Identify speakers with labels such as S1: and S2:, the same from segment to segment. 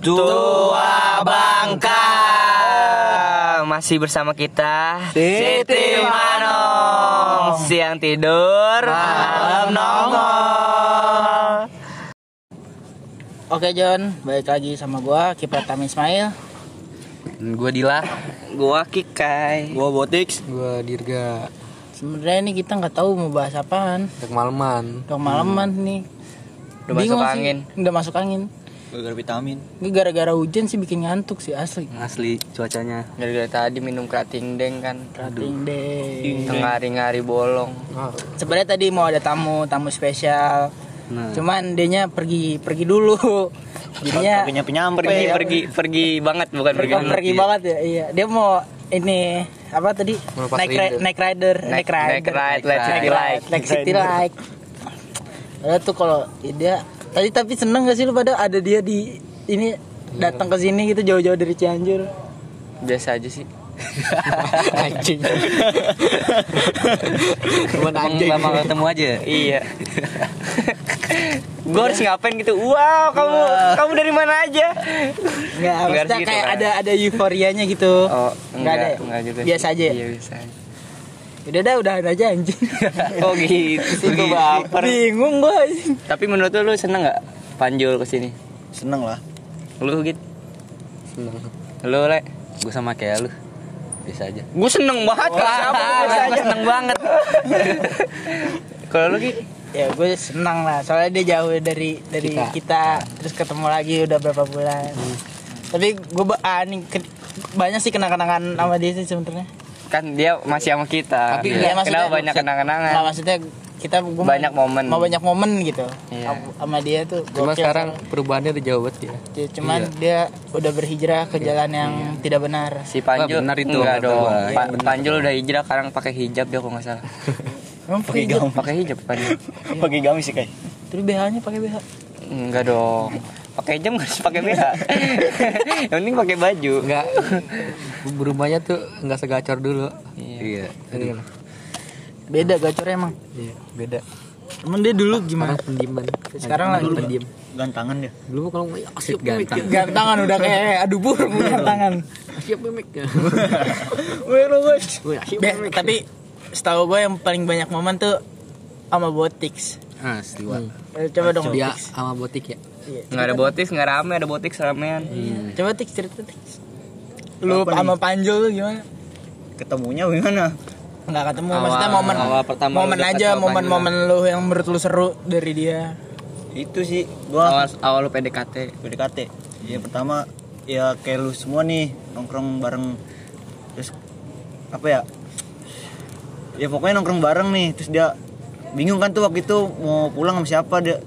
S1: Tua Bangka Masih bersama kita
S2: Siti
S1: Manong Siang tidur Malam nongol
S2: Oke John, balik lagi sama gua Kiper Tam Ismail.
S3: Gue Dila,
S1: Gua Kikai
S3: gue Botix,
S4: Gua Dirga
S2: Sebenarnya ini kita nggak tahu mau bahas apaan.
S4: Kemalaman
S2: Udah malaman nih.
S1: Udah masuk
S2: sih.
S1: angin.
S2: Udah masuk angin.
S3: Gara vitamin
S2: Ini gara-gara hujan sih bikin ngantuk sih asli.
S4: Asli cuacanya
S1: Gara-gara tadi minum kerating deng kan
S2: Rating deh.
S1: Tengah hari-hari bolong
S4: oh,
S2: Sebenarnya tadi mau ada tamu, tamu spesial.
S4: Nah
S2: Cuman dianya pergi pergi dulu. Jadinya
S3: Punya penyampe
S1: Pergi,
S3: ya.
S1: pergi, pergi banget Bukan pergi
S2: pergi, pergi banget ya. Iya, dia mau ini apa tadi?
S4: Melepas
S2: Naik ri-
S4: rindu.
S2: naik rider,
S1: Naik,
S2: naik
S1: naik
S2: rider.
S1: ride, let's
S2: Naik
S1: city like
S2: naik city like. Ada tuh kalau dia tadi tapi seneng gak sih lu pada ada dia di ini datang ke sini gitu jauh-jauh dari Cianjur.
S1: Biasa aja sih
S4: Anjing Cuman
S3: Emang
S4: anjing
S3: lama ketemu aja
S1: Iya. gue harus ngapain gitu? Wow, kamu kamu dari mana aja?
S2: Maksudnya
S1: harus gitu
S2: kayak
S1: kan.
S2: ada ada euforianya gitu.
S1: Oh,
S2: Enggak ada. ya?
S1: enggak juga.
S2: Biasa aja. ya?
S1: Iya, biasa aja.
S2: Udah dah, udahan aja anjing.
S1: Oh gitu sih gue baper.
S2: Bingung gua anjing.
S1: Tapi menurut lu, lu seneng nggak Panjul ke sini?
S3: Seneng lah
S1: Lu gitu?
S4: Seneng
S1: Lu le?
S3: Gue sama kayak lu Bisa aja
S1: Gue seneng banget. Gua biasa aja seneng banget. Kalau lu gitu?
S2: Ya gue senang lah, soalnya dia jauh dari dari kita,
S4: Kita.
S2: terus ketemu lagi udah berapa bulan. Tapi gue ah, nih, ke- banyak sih kenang-kenangan sama dia sih sebenarnya.
S1: Kan dia masih sama kita.
S4: Tapi
S2: Iya,
S1: Kenapa banyak kenangan-kenangan?
S2: Nah, maksudnya kita gua
S1: Banyak
S2: mau,
S1: momen.
S2: mau banyak momen gitu
S1: Iya.
S2: Sama- sama dia tuh.
S4: Cuma
S2: gokil.
S4: sekarang perubahannya udah jauh banget ya
S2: Ya, cuman dia udah berhijrah ke jalan yang tidak benar.
S1: Si Panjul
S3: Wah, benar itu.
S1: enggak dong. Pa- Panjul udah hijrah sekarang pakai hijab dia kok nggak salah.
S2: Emang pakai hijab?
S1: Pakai hijab Panjul.
S3: Pakai gamis sih kayak
S2: Terus BH-nya pakai BH.
S1: Enggak dong. Pakai jam harus pakai BH. Yang penting pakai baju.
S4: Enggak Berubahnya tuh enggak segacor dulu.
S1: Iya.
S4: Iya.
S2: Beda gacornya emang.
S4: Iya beda.
S2: Emang dia dulu gimana?
S4: Sekarang pendiaman
S2: Sekarang lagi
S4: pendiam.
S3: Gantangan dia.
S4: Dulu kalau ngomong asik
S3: gantang.
S2: Gantangan. udah kayak adu burung gantangan.
S4: Asyik memek Wih, asyik
S2: Be-
S4: memek
S2: tapi setahu gue yang paling banyak momen tuh sama Botix.
S3: Asli wah
S2: Eh, Coba dong
S4: Dia sama botik ya
S2: Iya.
S1: Enggak ada botis, enggak rame, ada botik ramean.
S2: Coba Tix cerita Tix. Lu sama Panjul lu gimana?
S3: Ketemunya gimana?
S2: Nggak ketemu,
S1: Awal-
S2: maksudnya momen
S1: awal pertama
S2: momen aja, momen-momen lu yang menurut lu seru dari dia.
S3: Itu sih Gua
S1: Awal awal lu PDKT.
S3: PDKT Ya pertama Ya kayak lu semua nih Nongkrong bareng Terus Apa ya Ya pokoknya nongkrong bareng nih Terus dia Bingung kan tuh waktu itu Mau pulang sama siapa dia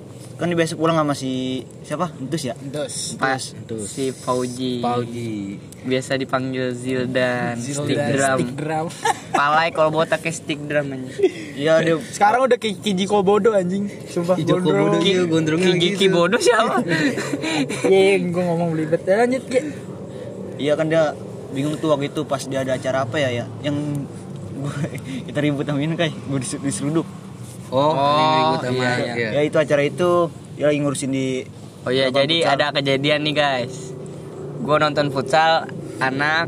S3: Kan dia biasa pulang sama si Siapa? Entus ya?
S2: Dos.
S1: Pas si Fauji.
S3: Pauji
S1: Biasa dipanggil Zildan, stick
S2: Stick
S1: drum.
S2: drum.
S1: Palai kalau botaknya stick drum aja.
S3: Iya dia
S2: Sekarang udah kayak Kiji Kobodo anjing. Sumpah
S3: Kijoko Bodo
S2: gondrong.
S3: gitu gondrongnya
S1: Gigi
S3: gitu
S1: Kibodo siapa?
S2: Iya, gue ngomong belibet. Ya, lanjut, Ki.
S3: Iya kan dia bingung tuh waktu itu pas dia ada acara apa ya ya Yang gua- kita ribut sama ini kayak gue diseruduk
S4: Oh,
S1: Oh, iya, iya.
S4: iya.
S3: Ya itu acara itu Dia lagi ngurusin di
S1: Oh iya,
S3: Lapangan
S1: jadi
S3: futsal.
S1: ada kejadian nih guys. Gue nonton futsal anak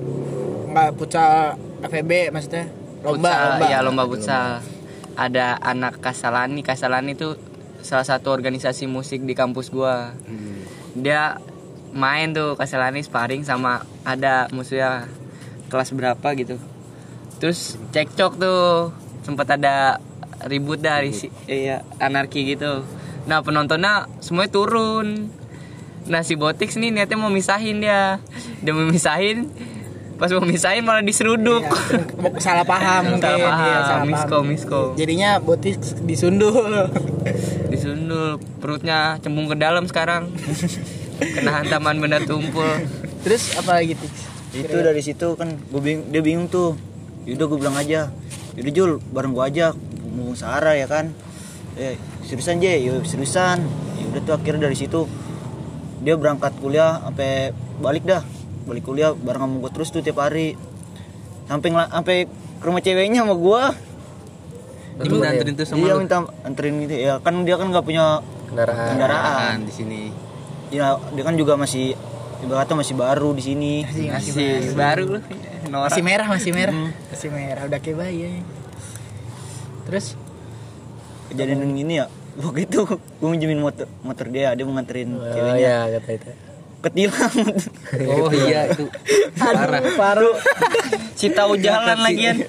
S2: Enggak futsal FEB maksudnya. Lomba,
S1: futsal,
S2: lomba.
S1: Iya lomba futsal. Ada anak Kasalani, Kasalani itu salah satu organisasi musik di kampus gua. Dia main tuh Kasalani sparring sama ada musuhnya kelas berapa gitu. Terus cekcok tuh sempat ada ribut dari si iya anarki gitu. Nah penontonnya semuanya turun. Nah si Botix nih niatnya mau misahin dia. Dia mau misahin pas mau misahin malah diseruduk.
S2: Iya. salah paham mungkin.
S1: Salah paham,
S2: Iya, salah
S1: misko,
S2: paham.
S1: misko.
S2: Jadinya Botix disundul.
S1: disundul perutnya cembung ke dalam sekarang kena hantaman benda tumpul
S2: Terus apa lagi, Tix?
S3: itu dari situ kan gue bingung, dia bingung tuh yaudah gue bilang aja yaudah Jul bareng gue aja mau Sahara ya kan eh seriusan J yuk seriusan yaudah tuh akhirnya dari situ dia berangkat kuliah sampai balik dah balik kuliah bareng sama gue terus tuh tiap hari sampai sampai ke rumah ceweknya sama gue
S4: Dia minta anterin tuh sama
S3: dia
S4: lu.
S3: minta anterin gitu ya kan dia kan nggak punya
S4: kendaraan
S3: kendaraan
S4: di sini.
S3: ya dia kan juga masih ibaratnya masih baru di sini
S2: Masih, masih,
S1: Masih baru. Norak.
S2: masih merah, masih merah. Masih merah udah kayak bayi. ya. Terus
S3: kejadian yang ini ya waktu itu gue minjemin motor motor dia dia mau nganterin
S4: Oh
S3: ceweknya
S4: iya kata itu.
S3: ketilang
S4: Oh iya itu. Parah.
S2: Paru.
S1: Si tahu jalan lagian.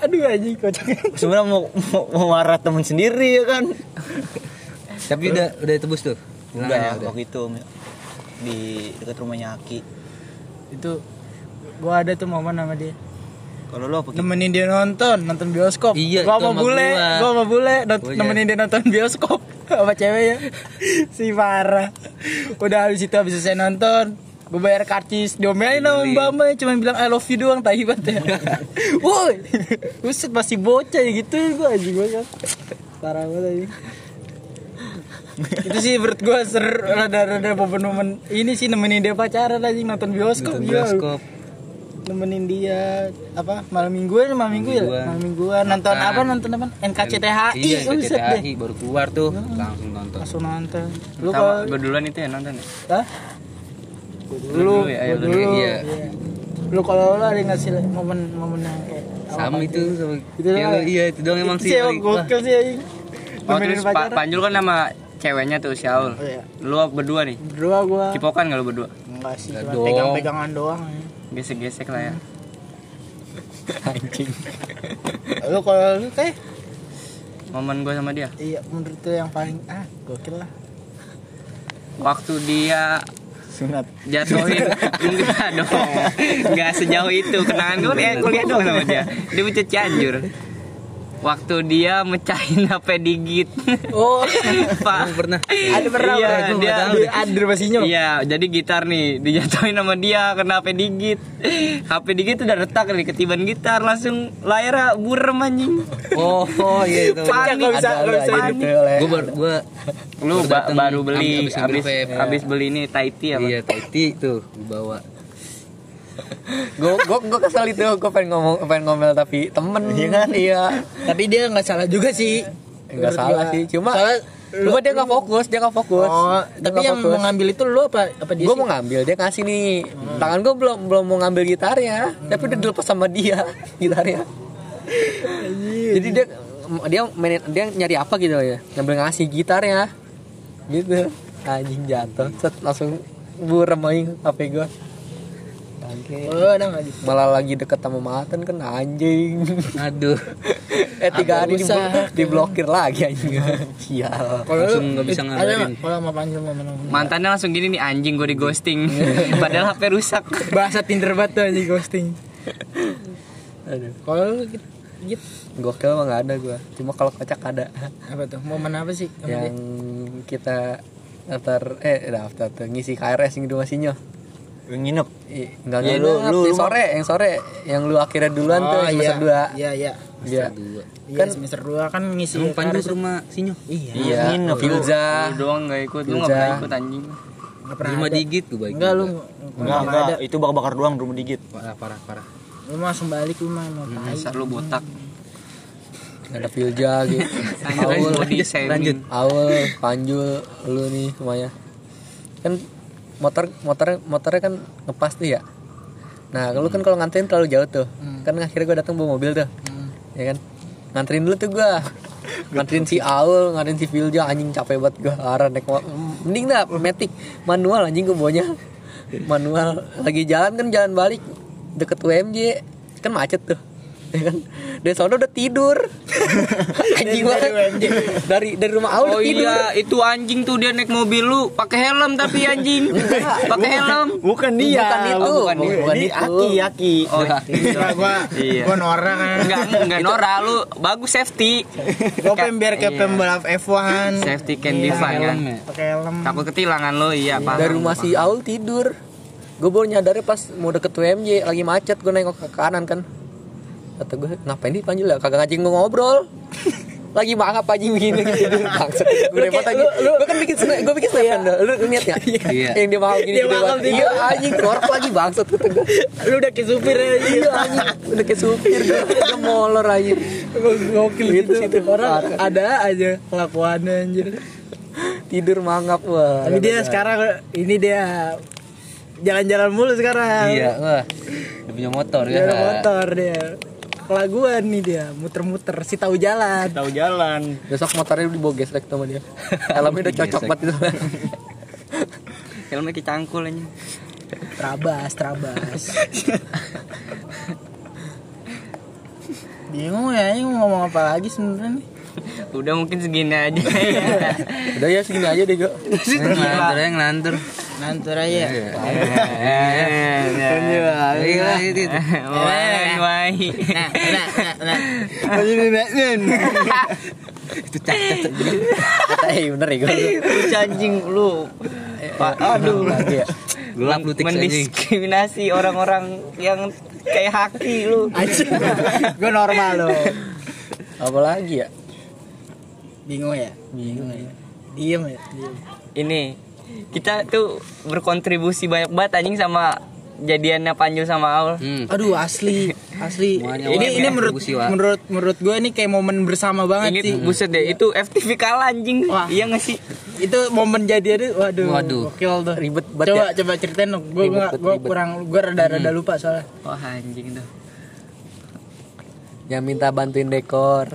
S2: Aduh anjing kocak.
S3: sebenarnya mau, mau mau marah temen sendiri ya kan
S4: Tapi udah udah tebus tuh.
S3: udah waktu itu di dekat rumahnya Aki
S2: Itu gua ada tuh momen sama dia.
S3: Kalau lo apa?
S2: Nemenin dia nonton, nonton bioskop.
S4: Iya,
S2: gua sama bule,
S4: gua.
S2: gua sama bule not-
S4: Oh, iya.
S2: nemenin dia nonton bioskop sama cewek ya. si parah. Udah habis itu habis selesai nonton, gue bayar karcis diomelin sama mbak mbak cuma bilang I love you doang tahi banget ya woi buset masih bocah ya gitu gue anjing gue kan parah banget anjing itu sih menurut gue seru rada-rada momen-momen ini sih nemenin dia pacaran anjing nonton bioskop
S4: Nonton bioskop.
S2: Nemenin dia apa malam mingguan malam minggu ya
S4: Mingguan.
S2: malam mingguan nonton
S4: Makan.
S2: apa nonton apa NKCTHI
S4: Iya,
S2: buset deh
S4: CTHI baru keluar tuh langsung nonton.
S2: langsung nonton lu kalau
S1: gue duluan itu ya nonton ya.
S2: Hah?
S1: Dulu ya, ayo dulu.
S2: dulu
S4: Iya.
S2: lu kalau lu ada ngasih momen-momen yang kayak
S4: Sama itu sama
S2: Itu doang.
S4: iya itu doang emang sih. wah,
S2: gokil sih
S1: Oh terus pa. Panjul kan sama ceweknya tuh si Aul.
S2: Oh, iya.
S1: Lu berdua nih.
S2: berdua gua
S1: Cipokan gak lu berdua?
S2: enggak sih
S4: dong.
S2: pegang-pegangan doang ya.
S1: Gesek-gesek lah ya.
S4: Anjing.
S2: lu kalau lu kayak
S1: Momen gue sama dia.
S2: iya menurut tuh yang paling ah gokil lah.
S1: Waktu dia
S3: sunat.
S1: jatuhin. Enggak dong. Enggak sejauh itu. Kenangan gue eh kuliah dong sama dia. Dia bocah cianjur waktu dia mecahin HP digit
S2: oh
S1: pak
S4: pernah.
S2: ada pernah
S1: iya, dia
S2: di ada masihnya
S1: iya jadi gitar nih dijatuhin sama dia kena HP digit HP digit udah retak nih ketiban gitar langsung layarnya burem anjing
S4: Oh, oh iya itu.
S1: Panik.
S2: Nggak bisa, nggak bisa
S1: Panik.
S2: hidup.
S4: Gue baru gua
S1: lu
S4: Baru
S1: ba-
S4: dateng,
S1: baru beli
S4: abis ngambil
S1: abis
S4: vape.
S1: abis beli ini Taiti apa
S4: iya Taiti tuh gua bawa.
S5: Gue gue gue kesel itu gue pengen ngomong pengen ngomel tapi temen. Iya kan? Iya.
S2: Tapi dia nggak salah juga sih.
S5: Nggak
S2: Menurut
S5: salah sih. Cuma
S2: Soalnya
S5: cuma dia nggak fokus dia nggak fokus.
S2: Oh
S5: Dia
S2: tapi
S5: nggak
S2: yang
S5: fokus.
S2: mau ngambil itu lu apa apa dia
S5: gue mau ngambil dia ngasih nih. Tangan gue belum belum mau ngambil gitarnya tapi udah dilepas sama dia gitarnya jadi dia dia mainin dia nyari apa gitu ya? Ngambil ngasih gitarnya gitu. Anjing jatuh. Set langsung burem aing HP gue
S2: oh ada nggak gitu
S5: malah lagi deket sama Maten kan anjing.
S4: Aduh.
S5: eh tiga hari di diblokir lagi anjing. Sial
S2: kalau
S4: Langsung nggak bisa
S2: ada
S4: ngabarin.
S2: kalau sama
S1: mantannya langsung gini nih anjing gue di ghosting. Padahal HP rusak.
S2: Bahasa Tinder banget tuh anjing ghosting.
S5: Aduh.
S2: kalau lu gitu, gitu
S5: gokil mah nggak ada gua. Cuma kalau kocak ada.
S2: Apa tuh? Momen apa sih?
S5: Yang
S2: dia?
S5: kita daftar eh daftar tuh ngisi KRS yang di rumah Sinyo
S3: nginep
S5: Enggak
S3: Ya,
S5: nginep,
S3: lu- lu-
S5: yang
S3: lu-
S5: sore, yang sore, yang lu akhirnya duluan tuh semester
S2: iya,
S5: 2
S2: iya iya
S5: Iya.
S4: Dua.
S2: iya
S5: Kan-
S2: semester 2 kan ngisi karis-
S4: ke rumah Sinyo.
S2: iya
S5: Iya,
S3: nginep.
S5: Filza.
S1: lu doang gak ikut lu gak
S5: Filza.
S1: pernah ikut anjing
S2: nggak pernah
S4: Rumah digit gue baik.
S2: enggak lu
S3: enggak enggak itu bakar-bakar doang rumah digit
S4: Parah parah parah.
S2: lu langsung balik lu mah mau tai.
S1: Dasar lu botak
S5: Ada Filza gitu.
S4: Lanjut.
S5: Awal, Panjul, lu nih semuanya. Kan motor motor motornya kan ngepas tuh ya. Nah, lu kan kalau nganterin terlalu jauh tuh. Kan akhirnya gue datang bawa mobil tuh. Ya kan? Nganterin dulu tuh gua. Nganterin si Aul, nganterin si Filja anjing capek banget gua. Arah naik mending dah Matic manual anjing gua bawanya. Manual lagi jalan kan jalan balik deket UMJ kan macet tuh. Ya kan? Dari sono udah tidur. anjing banget. Dari dari rumah Aul
S1: Oh
S5: tidur.
S1: iya, itu anjing tuh dia naik mobil lu pakai helm tapi anjing. pakai helm.
S3: bukan dia
S5: Bukan itu,
S1: Oh, bukan dia.
S5: bukan
S3: Ini
S5: itu.
S3: Aki Aki
S1: Oh,
S2: Enggak, gua
S1: Iya.
S2: gua norak kan
S1: enggak enggak Nora lu bagus safety.
S2: gua pengen biar kayak
S1: Iya.
S2: pembalap F1
S1: Safety can be fun kan.
S2: Pakai helm
S1: Takut ketilangan lo iya paham.
S5: dari rumah si Aul tidur gue baru nyadarnya pas mau deket UMJ lagi macet gue nengok ke kanan kan kata gue ngapain nih panjul ya kagak ngajing gue ngobrol. Lagi mangap aja begini tidur bangsat gue repot lagi. gue kan bikin snap gue bikin snap kan lu, lu lihat ya
S4: Iya.
S5: yang dia mangap gini
S2: Dia mangap
S5: banget. iya anjing ngorok lagi bangsat kata gue
S2: lu udah kayak supir ya
S5: iya anjing. Udah kayak supir gue udah molor aja
S2: gokil
S5: Gitu
S2: gitu,
S5: sih tuh.
S2: orang ada aja kelakuannya anjir
S5: tidur mangap wah.
S2: Tapi dia sekarang ini dia jalan-jalan mulu sekarang.
S4: Iya, wah. Dia punya motor
S2: Dia
S4: ya.
S2: ada motor dia. Kelaguan nih dia, muter-muter si tahu jalan.
S3: Tahu jalan.
S5: Besok motornya dibawa gesrek sama dia. Helmnya udah cocok banget itu.
S1: Helmnya kecangkul aja.
S2: Trabas, trabas. Bingung ya, ini mau ngomong apa lagi sebenarnya nih?
S1: Udah mungkin segini aja.
S5: Udah ya segini aja deh, Go.
S4: Ngelantur ya, ngelantur.
S2: Nantur aja.
S1: Iya.
S2: Nah, nah, nah, nah.
S4: Itu cacat.
S5: Eh bener ya, Go.
S3: Lu anjing lu. Pak, aduh.
S5: Lagi ya.
S4: Gelap lu.
S1: Mendiskriminasi orang-orang yang kayak haki lu.
S2: Anjing. Gue normal loh.
S5: Apa lagi ya?
S2: Bingung ya? Bingung ya. Diem ya, diem.
S1: Ini kita tuh berkontribusi banyak banget anjing sama jadiannya Panju sama Aul.
S4: Hmm.
S2: Aduh asli, asli. Ini ini menurut menurut menurut gue ini kayak momen bersama banget sih.
S1: Ini buset deh, itu FTV kalah anjing.
S2: Wah.
S1: Iya gak sih?
S2: Itu momen jadi ada, waduh,
S4: Waduh.
S2: gokil tuh.
S5: Ribet banget
S2: Coba
S5: ya.
S2: coba ceritain dong. Gue
S5: ribet.
S2: kurang gue rada rada lupa soalnya.
S1: Wah anjing tuh.
S5: Yang minta bantuin dekor.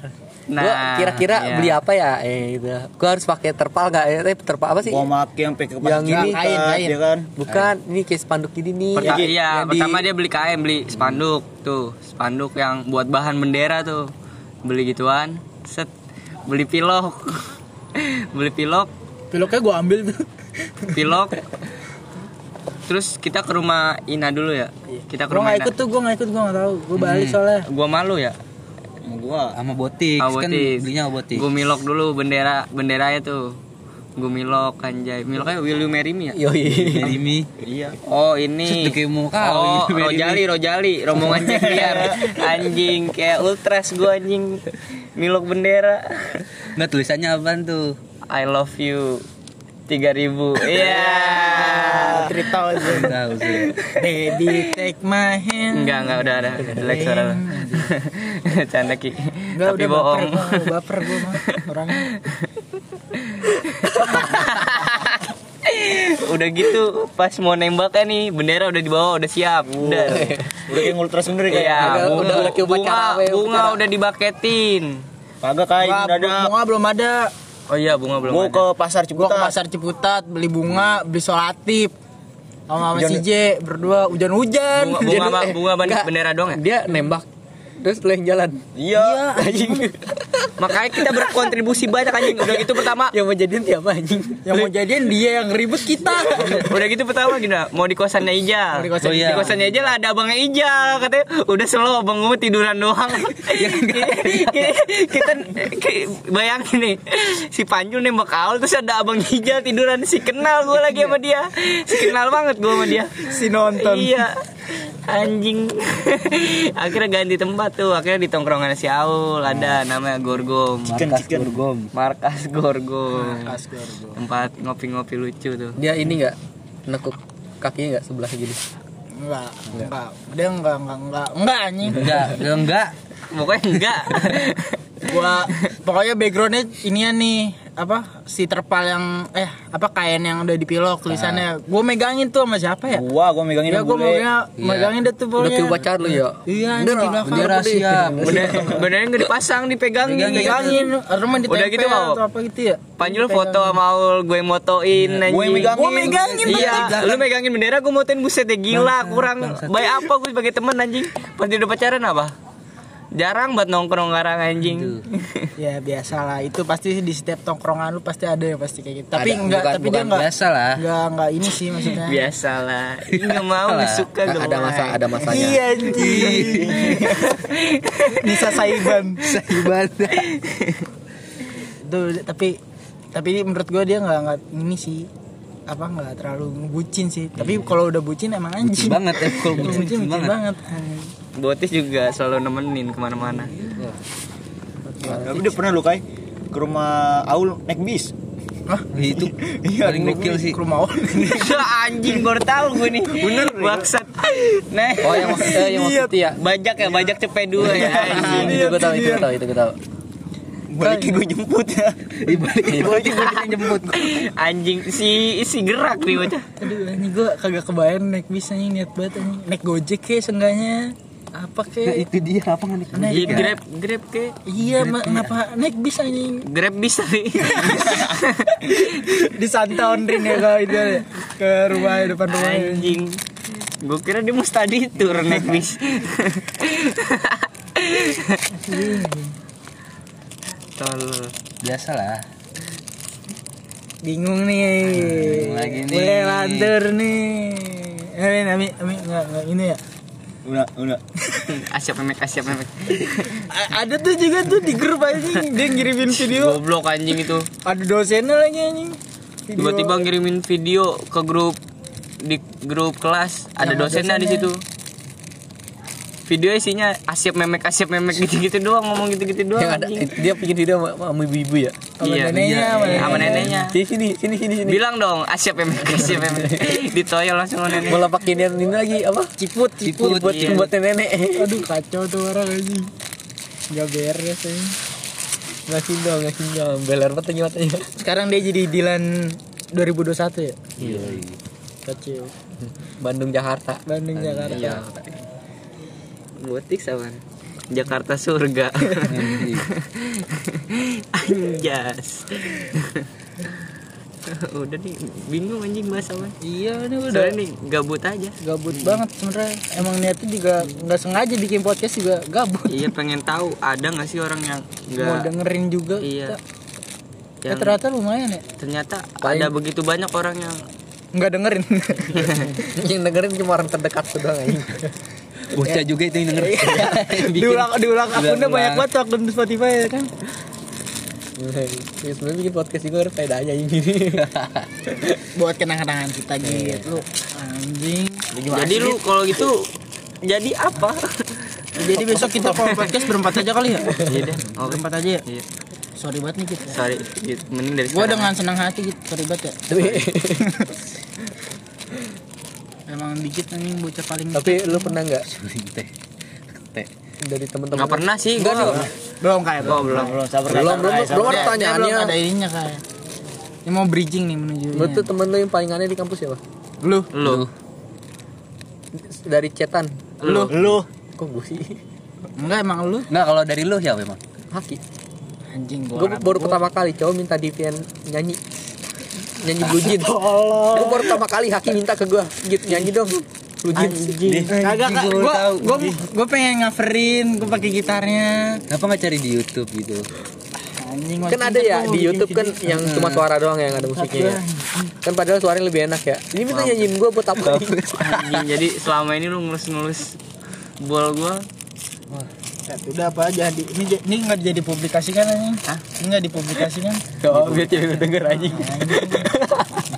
S1: Nah,
S5: Gua kira-kira
S1: iya.
S5: beli apa ya? Eh gitu. Gua harus pakai terpal nggak? Eh terpal apa sih?
S3: Gua make yang pakai
S5: Yang ini,
S2: kain, kain.
S3: ya kan.
S5: Bukan, ini kayak spanduk gini nih.
S1: Perta-
S5: Yang-
S1: iya,
S5: yang di-
S1: pertama dia beli KM, beli spanduk tuh, spanduk yang buat bahan bendera tuh. Beli gituan, set beli pilok. beli pilok,
S2: Piloknya gue ambil tuh.
S1: pilok. Terus kita ke rumah Ina dulu ya. Kita ke rumah
S2: nggak ikut tuh, gue nggak ikut, gue nggak tahu. Gue balik soalnya.
S1: Gua malu ya.
S3: Sama gua.
S4: Sama botik, kan belinya botik.
S1: Gue milok dulu bendera benderanya tuh. Gue milok anjay. Miloknya Will You Marry Me ya?
S5: Yoi.
S4: Jeremy.
S3: Iya.
S1: Oh ini
S4: mau
S1: Oh Rojali Rojali Rombongan cek liar Anjing Kayak ultras gue anjing Milok bendera
S4: Nggak tulisannya apaan tuh?
S1: I love you 3000 Iya
S2: Three thousand. Baby take my hand.
S1: Enggak enggak udah ada Jelek suara lu Canda Ki
S2: Enggak
S1: Tapi
S2: udah
S1: bohong
S2: baper, gue mah orangnya.
S1: Udah gitu Pas mau nembaknya nih Bendera udah dibawa Udah siap Udah
S3: Udah kayak kayak.
S1: Iya
S5: Udah-
S1: bunga,
S5: udah
S1: bunga, bunga
S5: upacara.
S1: udah dibaketin
S3: Kagak kain ada.
S2: bunga belum ada.
S1: Oh iya bunga belum ada
S3: ke pasar
S2: Gue ke
S3: Ciputat.
S2: pasar Ciputat beli bunga, beli solatif. Sama sama si J berdua hujan-hujan.
S1: Bunga, bunga,
S5: eh,
S1: bunga ben-
S5: enggak.
S1: bendera doang ya?
S5: Dia nembak. Terus lu yang jalan.
S3: Iya.
S1: Makanya kita berkontribusi banyak anjing. Udah gitu pertama,
S5: Yang mau jadian siapa anjing?
S2: Yang mau jadian dia yang ribut kita.
S1: udah gitu pertama gimana? Mau di kosannya Ijal.
S2: Mau di kosan
S1: Oh iya. Di kosannya Ijal ada abangnya Ijal katanya. Udah slow abang gue tiduran doang. kita, kita ki- bayangin nih si Panjul nembak Aul terus ada abang Ijal tiduran si kenal gue lagi sama dia. Si kenal banget gue sama dia.
S2: si nonton.
S1: Iya. Anjing. Akhirnya ganti tempat tuh. Akhirnya di tongkrongan si Aul ada namanya Gorgom.
S3: Chicken chicken.
S1: Markas Gorgom. Tempat ngopi-ngopi lucu tuh.
S5: Dia ini enggak nekuk kakinya enggak sebelah gini.
S2: Enggak, enggak. Dia enggak, enggak, enggak. Enggak anjing.
S4: Enggak, enggak, enggak.
S1: Pokoknya enggak.
S2: Gua pokoknya backgroundnya inian nih apa si terpal yang eh apa kain yang udah dipilok tulisannya. Gue megangin tuh sama siapa ya?
S3: Gua gua megangin
S2: Ya gue megangin, megangin deh tuh
S5: Udah
S2: pokoknya.
S5: kayak pacar lu ya.
S2: Iya, anjing di belakang.
S4: Bendera siap.
S1: Bener, benernya nggak dipasang, dipegangin.
S2: Megangin, rumah ditempel
S1: Udah gitu, mau.
S2: apa gitu ya?
S1: Panjul foto sama Aul, gue motoin anjing.
S3: Gua yang megangin.
S2: Gua megangin,
S1: Iya, lu megangin bendera, gue motoin buset deh gila, kurang baik apa gue sebagai teman anjing. Pas dia udah pacaran apa? Jarang buat nongkrong ngarang anjing.
S2: Ya biasa lah, itu pasti di setiap tongkrongan lu pasti ada ya pasti kayak gitu. Tapi
S4: Ada,
S2: enggak,
S4: bukan-
S2: tapi dia
S4: bukan
S2: enggak.
S4: biasa lah.
S2: Enggak, enggak ini sih maksudnya.
S1: Biasalah. Enggak mau, suka gue.
S5: ada masa ada masanya.
S2: Iya anjing. Nisa Saiban.
S4: Saiban.
S2: Tuh, tapi tapi ini menurut gue dia nggak nggak ini sih apa nggak terlalu bucin sih tapi kalau udah bucin emang anjing
S4: banget ya kalau
S2: Kalau
S4: bucin,
S2: bucin, bucin
S4: banget.
S2: banget
S1: Botis juga selalu nemenin ke mana-mana.
S3: Tapi udah pernah lu kai ke rumah Aul naik bis.
S4: Itu
S3: Iya,
S4: paling gokil sih.
S2: ke rumah orang
S1: anjing baru tahu gue nih. Bener baksat. Nah,
S5: Oh yang eh, yang itu ya.
S1: bajak ya, bajak cepet dua ya anjing.
S5: itu gue tahu itu gue tahu itu gue tahu.
S3: Baliknya gue jemput ya.
S2: Dibalik dibalik yang jemput.
S1: Anjing si si gerak nih bocah.
S2: Aduh, ini gue kagak kebayang naik bis anjing niat banget anjing. Naik Gojek kayak seenggaknya apa
S4: Nah,
S2: kayak
S4: itu dia apa nggak nih?
S2: Naik
S1: Iya grab grab ke
S2: Iya, ma- kenapa naik bis anjing?
S1: grab bisa nih.
S2: Di Santown Rin ya kalau itu ya. ke rumah depan rumah.
S1: Anjing. Gue kira dia mau study tour naik bis. Tolol.
S4: Biasalah.
S2: Bingung nih.
S4: Bingung lagi nih.
S2: Boleh lantur nih. Amin, amin, amin, enggak, enggak ini ya.
S3: Udah, udah.
S1: Asyap memek, asyap memek.
S2: Ada tuh juga tuh di grup anjing dia ngirimin video
S1: Goblok anjing itu.
S2: ada dosennya lagi anjing
S1: Tiba-tiba ngirimin video ke grup di grup kelas ada
S2: Sama
S1: dosennya di situ. Video isinya asyap memek asyap memek gitu-gitu doang ngomong gitu-gitu doang.
S5: Yang ada
S1: anjing.
S5: dia bikin video sama, sama ibu-ibu ya.
S2: sama
S1: Iya,
S2: neneknya
S1: iya,
S2: sama
S1: iya. neneknya.
S5: Sini sini sini sini sini.
S1: Bilang dong asyap memek asyap memek. Ditoyol langsung sama nenek.
S5: Mau lapakin yang ini lagi apa?
S2: ciput ciput
S5: Buat
S1: iya.
S5: buat nenek.
S2: aduh kacau tuh orang anjing nggak beres anjing
S5: Ngasih dong, ngasih dong. Beler banget nih matanya.
S2: sekarang dia jadi Dilan 2021 ya
S4: Iya.
S2: kacau
S5: Bandung Jakarta.
S2: Bandung Jakarta
S1: Iya. Butik sama. Jakarta surga. Anjas. Udah nih bingung anjing bahas apa.
S2: iya ini udah
S1: Soalnya nih gabut aja.
S2: gabut banget sebenarnya emang niatnya juga nggak sengaja bikin podcast juga gabut
S1: Iya pengen tahu ada nggak sih orang yang
S2: mau
S1: nggak
S2: dengerin juga
S1: iya
S2: kita. Eh,
S1: yang
S2: ternyata lumayan ya
S1: ternyata ada begitu banyak orang yang
S2: nggak dengerin
S5: yang dengerin cuma orang terdekat doang anjing.
S4: Bocah juga itu yang denger.
S2: diulang diulang. Akunnya banyak banget tuh akun Spotify ya kan.
S5: Ya, sebenarnya bikin podcast juga ada faedahnya ini.
S2: buat kenang-kenangan kita gitu. Lu anjing.
S1: Jadi lu kalau gitu jadi apa?
S2: Jadi besok kita kalau podcast berempat aja kali ya?
S1: Iya deh. Oke
S2: berempat aja ya?
S1: Iya.
S2: sorry banget nih kita
S1: sorry gitu. mending dari
S2: gue
S1: sekarang.
S2: dengan senang hati gitu sorry banget ya emang dikit nih bocah paling
S5: tapi lu pernah nggak?
S4: Suling teh. Teh.
S5: dari teman-teman?
S1: Nggak pernah sih gua.
S2: belum kayak
S1: gua belum
S3: Belum sabar.
S5: belum. Belum belum ada pertanyaannya.
S2: belum ada ininya kayak. Ini mau bridging nih menuju
S5: lu tuh temen lu yang paling aneh di kampus siapa?
S2: Lu.
S1: Lu.
S5: Dari cetan
S1: lu.
S3: Lu.
S5: kok gue sih?
S2: Enggak emang lu.
S4: Nah, kalau dari lu siapa emang?
S5: Haki.
S2: Anjing
S5: gue
S2: gua
S5: baru pertama kali cowok minta Divian nyanyi nyanyi blue jeans gue baru pertama kali Haki minta ke gue gitu nyanyi dong. Blue jeans
S2: kagak kak gua gua pengen ngaverin gua pakai gitarnya.
S4: Kenapa nggak cari di YouTube gitu?
S2: anjing
S5: kan ada ya di YouTube kan yang cuma suara doang yang ada musiknya ya. kan padahal suaranya lebih enak ya. Ini minta nyanyiin gue buat apa?
S1: Anjing jadi selama ini lu ngelus-ngelus bol gua
S2: Ya, udah apa aja? Di ini ini nggak jadi publikasikan anjing.
S1: Hah?
S2: ini nggak dipublikasikan.
S5: Oh biar cewek gue denger aja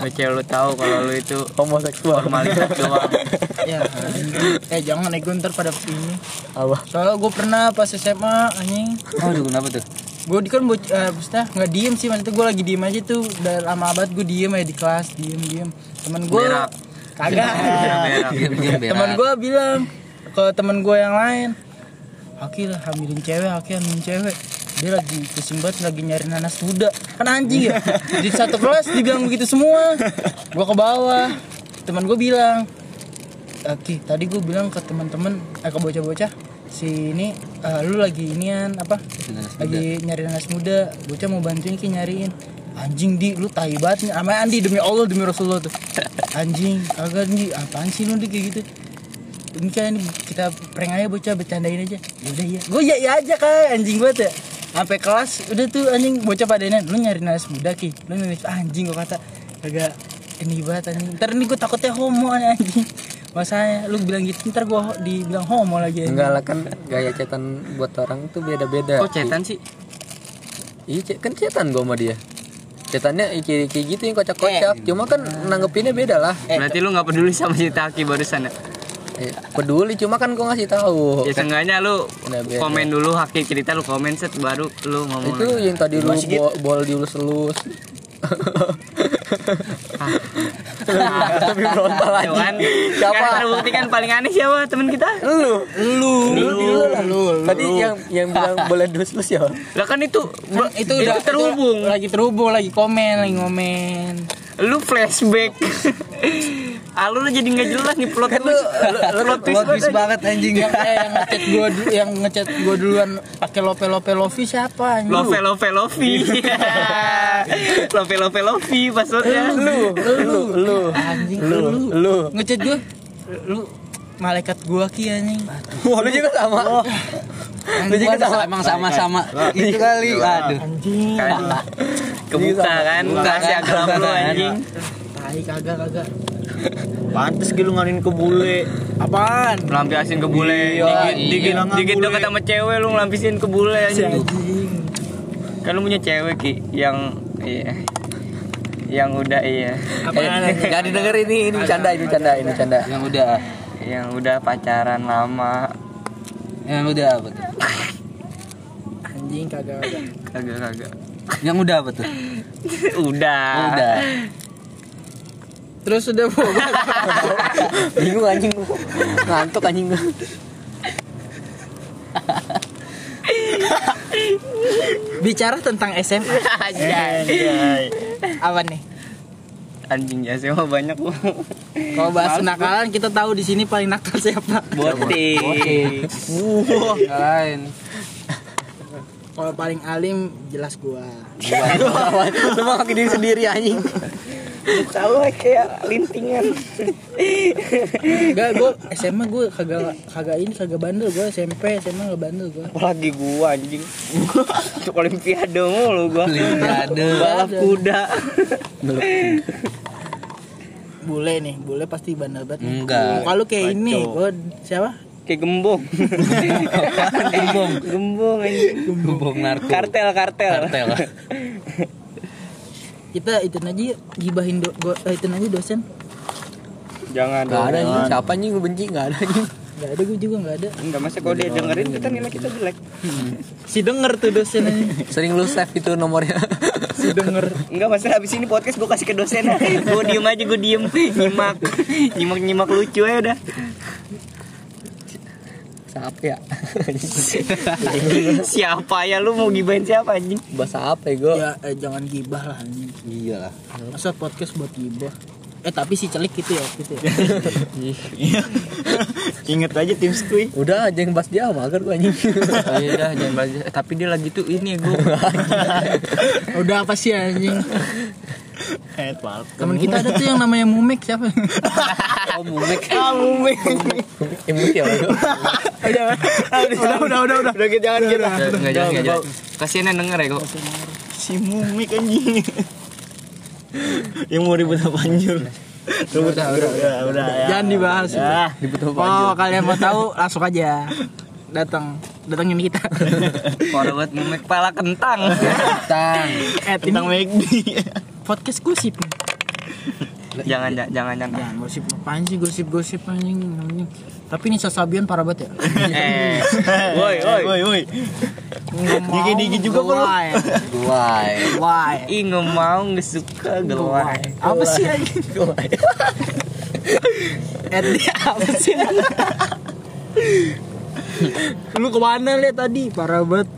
S1: Baca lu tahu kalau lu itu
S5: homoseksual.
S1: formalitas doang.
S2: Ya eh jangan ego ntar pada ini.
S5: Apa?
S2: Soalnya gue pernah pas SMA anjing.
S4: Aduh, kenapa tuh?
S2: gue di kan eh, maksudnya nggak diem sih. Maksudnya gue lagi diem aja tuh. Udah lama banget gue diem aja di kelas diem diem. Temen gue kagak. Teman gue bilang ke temen gue yang lain Aki lah hamilin cewek, Aki hamilin cewek. Dia lagi pusing banget lagi nyari nanas muda kan anjing ya? Di satu kelas dibilang begitu semua. Gue ke bawah. Teman gue bilang Aki tadi gue bilang ke teman-teman eh ke bocah-bocah si ini eh, lu lagi inian apa?
S4: Nanas
S2: lagi nyari nanas muda bocah mau bantuin ki nyariin. Anjing di lu tai banget sama Andi demi Allah demi Rasulullah tuh. Anjing kagak di apaan sih lu di kayak gitu ini kan ini kita prank aja bocah bercandain aja. Udah ya gue ya ya aja kak. Anjing banget ya. Sampai kelas udah tuh anjing bocah pada ini lu nyari nanas muda ki. Lu nyari anjing gue kata. Kagak ini banget anjing. Ntar ini gue takutnya homo anjing. Masanya lu bilang gitu ntar gue dibilang homo lagi anjing.
S5: enggak lah kan gaya cetan buat orang tuh beda-beda.
S1: Kok cetan sih?
S5: Iya kan cetan gue sama dia. Cetannya kayak gitu yang kocak-kocak. Cuma kan nanggepinnya beda lah.
S1: Berarti lu nggak peduli sama si Taki barusan ya?
S5: Eh, peduli cuma kan gue ngasih tahu
S1: ya seenggaknya lu
S5: Udah beda.
S1: komen dulu haki cerita lu komen set baru lu ngomong
S5: itu
S1: lagi.
S5: yang tadi lu bol, bol diulus-elus Tapi frontal aja.
S1: kan
S5: Siapa?
S1: Kan terbukti kan paling aneh siapa temen kita
S5: Lu.
S2: Lu, lu, lu, lu,
S5: Tadi yang yang bilang boleh dus lu siapa?
S1: lah kan itu
S2: Kan itu udah
S1: terhubung
S2: itu lagi terhubung, lagi komen, lagi ngomen.
S1: lu flashback alur jadi nggak jelas nih plot
S5: Kan lu
S1: twist plot twist
S4: banget anjing.
S2: yang eh, yang ngechat gua yang ngechat gua duluan pakai lope lope lovi siapa anjing?
S1: Love love lovi Love love lovi passwordnya
S2: lu, lu, lu, anjing lu, lu,
S5: Lu.
S2: ngechat gua, lu malaikat gua ki anjing.
S5: Lu juga sama. Lu juga sama.
S4: Emang sama-sama. Itu kali. Aduh.
S2: Anjing,
S1: kan kebuka kan rahasia gelap lu anjing
S2: tai kagak kagak.
S3: Pantes gitu nganin ke bule.
S2: Apaan?
S1: Melampiasin ke bule
S3: Iya,
S1: Dikit, dikit,
S3: iya.
S1: dikit deket sama cewek lu ngelampisin ke bule anjing. Kan lu punya cewek Ki Yang Iya Yang udah iya
S2: Apaan?
S5: Jangan didengar ini, ini bercanda, ini bercanda, ini bercanda.
S4: Yang udah.
S1: Yang udah pacaran lama
S4: Yang udah apa tuh?
S2: Anjing kagak kagak.
S1: Kagak kagak
S4: Yang udah apa tuh?
S1: Udah
S4: Udah.
S2: Terus udah bawa
S5: Bingung anjing lu. Ngantuk anjing lu.
S2: bicara tentang SMA.
S1: Anjay
S2: Apa nih?
S1: Anjing ya sih mah banyak lu
S2: Kalau bahas kenakalan kita tahu di sini paling nakal siapa.
S1: Botik
S2: Nggak lain. Kalau paling alim jelas gua.
S5: Lu mau kaki diri sendiri anjing.
S1: Tahu kayak lintingan
S2: Enggak, gua SMA gua kagak kagak ini kagak bandel gua SMP SMA enggak bandel gua.
S1: Apalagi gua anjing Untuk olimpiade mulu gua
S4: Olimpiade.
S1: Balap kuda
S2: Bule nih, bule pasti bandel banget.
S4: Enggak.
S2: Kalau kayak ini, gua siapa?
S1: Kayak gembong Gembong Gembong anjing
S4: Gembong narko.
S1: Kartel kartel
S4: Kartel.
S2: Kita itu aja gibahin do, eh, itu aja dosen.
S1: Jangan
S5: Enggak ada anjing. Siapa anjing lu benci enggak ada anjing.
S2: Enggak ada gua juga enggak ada.
S1: Enggak masa kalau dia dengerin kita nilai kita jelek
S2: Si denger tuh dosen aja.
S5: Sering lu save itu nomornya.
S2: Si denger.
S1: Enggak masa habis ini podcast gue kasih ke dosen Gue diem aja gue diem Nyimak Nyimak nyimak lucu aja udah
S5: Siapa ya?
S1: Siapa ya lu mau gibahin siapa anjing
S5: Bahasa apa ya gua?
S2: Ya eh, jangan gibah lah anjing.
S4: Iya lah.
S2: Masa podcast buat gibah? Eh tapi si celik gitu ya gitu ya.
S3: Ingat aja tim Skui.
S5: Udah aja yang bahas dia mager gua anjing.
S1: Oh iya dah jangan bahas Eh, Tapi dia lagi tuh ini gue
S2: Udah apa sih anjing?
S3: Head pal.
S2: Temen kita ada tuh yang namanya Mumek siapa?
S5: Oh, mumek. Ah, mumek. Imut ya,
S2: udah, udah, udah, udah, udah.
S3: Udah jangan kita.
S1: Enggak jangan enggak jangan Kasian yang denger ya kok
S3: Si Mumik anjing. Yang mau ribut apa anjir? Udah, udah, udah, udah, ya.
S2: Jangan dibahas.
S3: Ya.
S2: Oh, kalian mau tahu langsung aja. Datang, datangin kita.
S1: Parah banget memek pala kentang
S4: Tang.
S2: eh,
S3: Tentang
S2: ini
S3: McD.
S2: podcast gosip.
S1: Jangan jangan jangan jangan
S2: Jangan gosip apaan sih gosip-gosip anjing. anjing. Tapi ini Sasabian parah banget ya.
S1: Eh Woi woi
S3: Woi, woi. Dikit-dikit juga
S2: perlu.
S4: Guai.
S2: Why?
S1: Ih nggak mau nggak suka gelai
S2: Apa sih anjing? Edi apa sih? lu ke mana lihat tadi? Parah banget.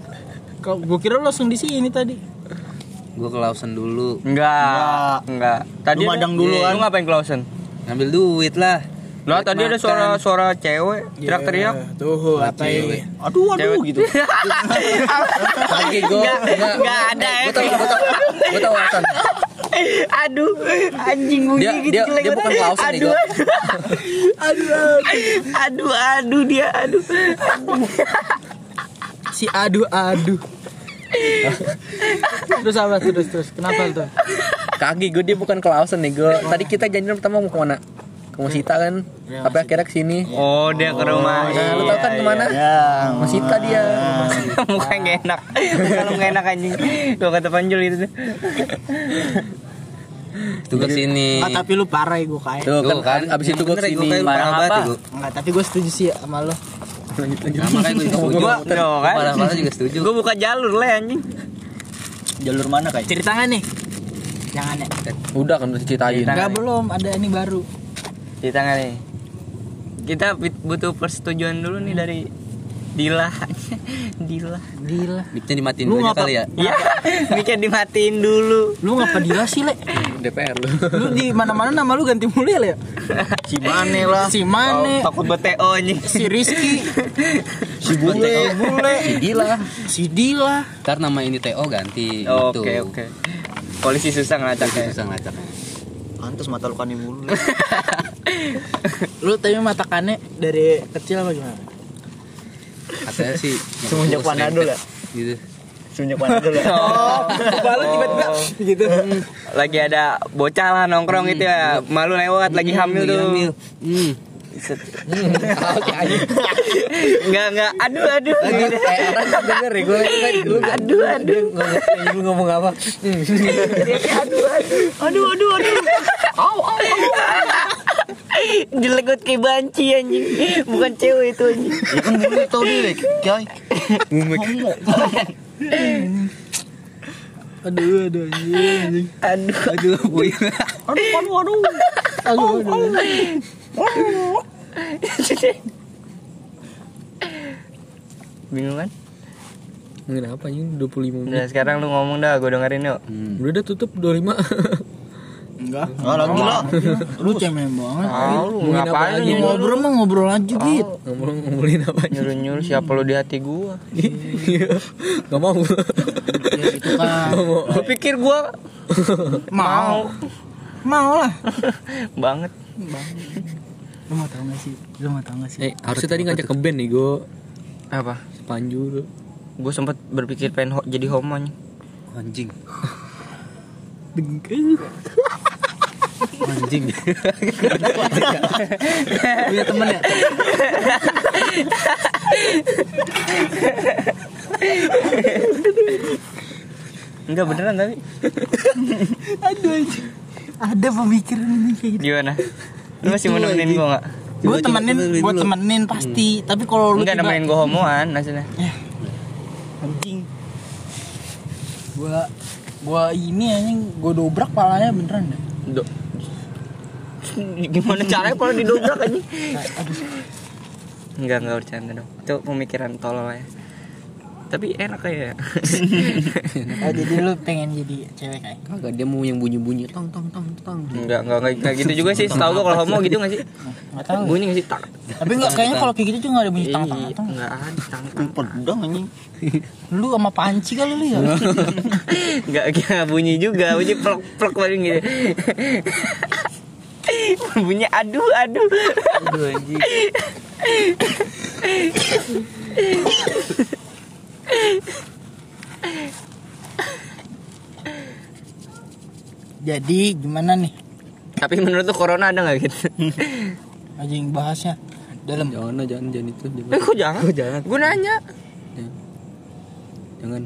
S2: Kau gua kira lu langsung di sini tadi.
S4: Gue ke Lawson dulu.
S1: Enggak Enggak Tadi
S3: Lu madang dulu
S1: Iya,
S3: kan?
S1: Lu ngapain ke Lawson?
S4: Ngambil duit lah.
S1: Lah tadi ada suara suara cewek teriak-teriak.
S2: Iya, Tuh, apa ini?
S3: Aduh, aduh
S1: Cewek.
S3: gitu.
S5: Lagi gua
S1: Enggak, enggak ada ya.
S5: Gua tahu, gua tahu. Gua tahu alasan.
S1: Aduh, anjing bunyi
S5: Dia-
S1: gitu
S5: dia-
S1: jelek
S5: dia bukan Klausen nih,
S1: Aduh,
S5: gua.
S1: aduh, aduh, aduh, aduh dia, aduh.
S2: Si aduh aduh. Terus apa terus terus kenapa tuh?
S5: Kaki gue dia bukan ke Lawson nih gue. Tadi kita janjian pertama mau ke mana? Ke Musita kan? Tapi akhirnya ke sini.
S1: Oh, dia ke rumah.
S5: Nah, lu tau kan ke mana?
S3: Ya.
S5: Musita dia.
S1: Muka gak enak. Kalau gak enak anjing. Gua kata Panjul itu tuh.
S4: Ke sini.
S2: Ah, tapi lu parah ya gue kayak.
S5: Tuh
S4: Tuh
S5: kan,
S4: kan.
S5: abis itu gue
S4: ya, kayak
S1: Parah
S4: banget
S1: apa?
S4: ya, gua.
S2: Enggak, tapi gue setuju sih sama lo.
S4: Nah, makanya gue juga setuju.
S1: Gua, no, kan?
S4: Parah-parah juga setuju.
S1: Gua buka jalur lah anjing.
S3: Jalur mana kayak?
S2: Cerita nggak nih? Jangan ya.
S5: Udah kan udah ceritain.
S1: Cerita.
S2: Enggak belum, ada ini baru.
S1: Di tangan nih. Kita butuh persetujuan dulu nih dari Dila. Dila.
S2: Gila.
S4: Micnya dimatiin
S2: Lu
S4: dulu kali ya.
S1: Ya, mikir dimatiin dulu.
S2: Lu ngapa dia sih, Le?
S5: DPR lu.
S2: Lu di mana-mana nama lu ganti mulu ya, Le?
S3: Si Mane lah.
S2: Si Mane,
S1: Takut BTO nih.
S2: si Rizky,
S3: Si Bule.
S2: Bule,
S4: Gila.
S2: si Dila.
S4: Ntar nama ini TO ganti.
S1: Oke,
S4: gitu.
S1: oke. Polisi susah ngelacaknya.
S4: Susah ngelacaknya.
S3: Pantes mata lu kan mulu.
S2: Lu tapi matakannya dari kecil apa gimana?
S4: Katanya sih
S3: Semenjak Panadol ya?
S4: Gitu.
S3: Semenjak Mane dulu ya.
S2: Oh, baru tiba-tiba gitu.
S1: Lagi ada bocah lah nongkrong gitu ya. Malu lewat lagi hamil tuh.
S4: Hmm.
S5: Oke aja.
S1: Enggak, enggak. Aduh, aduh.
S5: Orang denger ya gue
S1: Aduh, aduh.
S5: lu ngomong apa?
S1: Aduh, aduh, aduh. Au, au, au. Jelek banget kayak banci anjing. Bukan cewek itu anjing.
S3: Ya kan bule tau dia, Kiai.
S2: Aduh, aduh, anjing.
S1: Aduh.
S4: Aduh, boy.
S2: Aduh, aduh, aduh. Aduh, aduh.
S1: Bingung kan?
S5: Mungkin apa ini 25 menit.
S1: Udah sekarang lu ngomong dah, gue dengerin yuk.
S5: Udah udah tutup 25.
S2: Enggak.
S3: Ah, lagi lah.
S2: Lu cemen banget.
S1: Ah, lu ngapain
S5: lagi?
S2: Ngobrol mah ngobrol aja gitu.
S5: Ngomong ngomongin apa?
S1: nyuruh-nyuruh siapa lu di hati gua?
S5: Gak mau.
S2: Ya itu kan.
S1: Lu pikir gua
S2: Mau. Mau lah.
S1: banget.
S2: Lu mau tau gak sih? Lu mau tau gak sih?
S5: Eh, harusnya tadi ngajak ke band nih gue
S1: Apa?
S5: Panju lu.
S1: Gue sempet berpikir pengen jadi homo nih.
S4: Anjing.
S2: Dengkel.
S5: Anjing. Punya temen ya?
S1: Enggak beneran tapi.
S2: Aduh anjing. Ada pemikiran ini kayak gitu.
S1: Gimana? Lu masih mau nemenin gua enggak?
S2: Gue temenin, gue temenin pasti. Tapi kalau lu
S1: Enggak nemenin gua homoan maksudnya.
S2: anjing. Gua gua ini anjing gua dobrak palanya beneran deh.
S1: Do Gimana caranya kalau didobrak aja? Enggak, enggak bercanda dong. Itu pemikiran tolol ya. Tapi enak kayak.
S2: Oh, jadi lu pengen jadi cewek kayak?
S5: Kagak dia mau yang bunyi-bunyi tong tong tong tong.
S1: Enggak, enggak, enggak, enggak gitu juga sih. Setahu gua kalau homo gitu enggak sih?
S2: Enggak tahu.
S1: Bunyi enggak sih? Tak.
S2: Tapi enggak kayaknya kalau kayak gitu tuh enggak ada bunyi tang tang tang.
S1: Enggak ada tang tang.
S3: Pedang anjing.
S2: Lu sama panci kali lu ya?
S1: Enggak enggak bunyi juga, bunyi plok plok paling gitu. bunyi aduh aduh. Aduh anjing.
S2: Jadi gimana nih?
S1: Tapi menurut tuh corona ada nggak gitu?
S2: Anjing bahasnya dalam.
S5: Jangan jangan jangan itu. Jangan.
S1: Eh, kok jangan?
S5: jangan.
S1: Gue nanya.
S5: Jangan.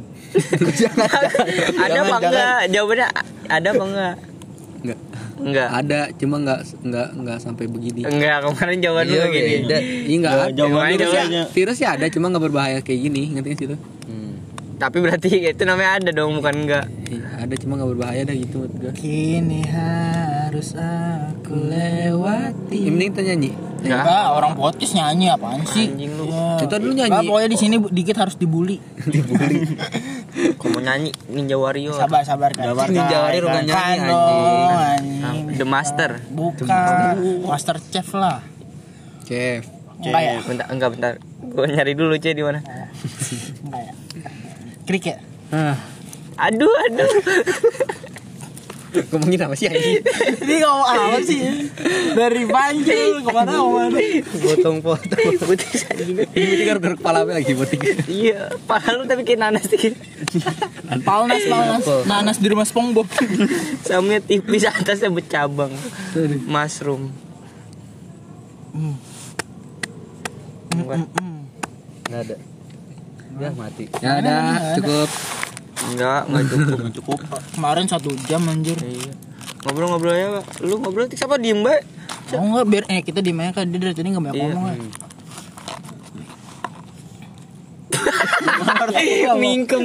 S1: ada apa enggak? Jawabannya ada apa enggak?
S5: Enggak. Ada, cuma enggak enggak enggak sampai begini.
S1: Enggak, kemarin jawaban lu kayak gini.
S5: beda. Iya enggak ada.
S3: Jawaban
S1: lu
S5: virusnya,
S3: jawabannya.
S5: virusnya ada cuma enggak berbahaya kayak gini, ngerti sih lu?
S1: Tapi berarti itu namanya ada dong, bukan enggak.
S5: Iya, ada cuma enggak berbahaya dah gitu menurut gua.
S2: Kini harus aku lewati.
S5: Penting kita nyanyi.
S1: Enggak.
S2: Enggak, orang podcast nyanyi apaan sih?
S1: Anjing lu.
S2: Ya.
S5: Kita dulu nyanyi.
S2: Enggak, pokoknya di sini dikit harus dibully.
S1: Kau mau nyanyi Ninja Warrior.
S2: Sabar, sabar kan.
S5: Ninja Warrior bukan nyanyi,
S2: Kan
S5: anjing.
S2: dong,
S1: Ah,
S2: anjing.
S1: The Master.
S2: Bukan. Master Chef lah.
S5: Chef.
S2: Enggak ya?
S1: Bentar, enggak bentar. Gue nyari dulu C di mana.
S2: Enggak ya? Krik ya?
S5: Ah,
S1: Aduh, aduh.
S5: ngomongin apa sih anjing?
S2: Ini ngomong apa sih? Dari panjang ke mana ke mana?
S5: Potong-potong.
S1: Putih anjing.
S5: Ini kan garuk kepala apa lagi butik.
S1: Iya, pala lu tapi kayak nanas dikit.
S2: Palnas, palnas. Nanas di rumah SpongeBob.
S1: Samnya tipis atasnya bercabang. Mushroom. Enggak,
S5: Enggak ada. Ya mati. Ya ada, cukup.
S1: Enggak, enggak cukup.
S3: Cukup.
S2: Kemarin satu jam anjir.
S1: Iya. Ngobrol-ngobrolnya, Pak. Lu ngobrol siapa diem, Mbak?
S2: Oh enggak biar eh kita di kan dia dari tadi enggak banyak
S1: Iya.
S2: ngomong ya.
S1: Mingkem.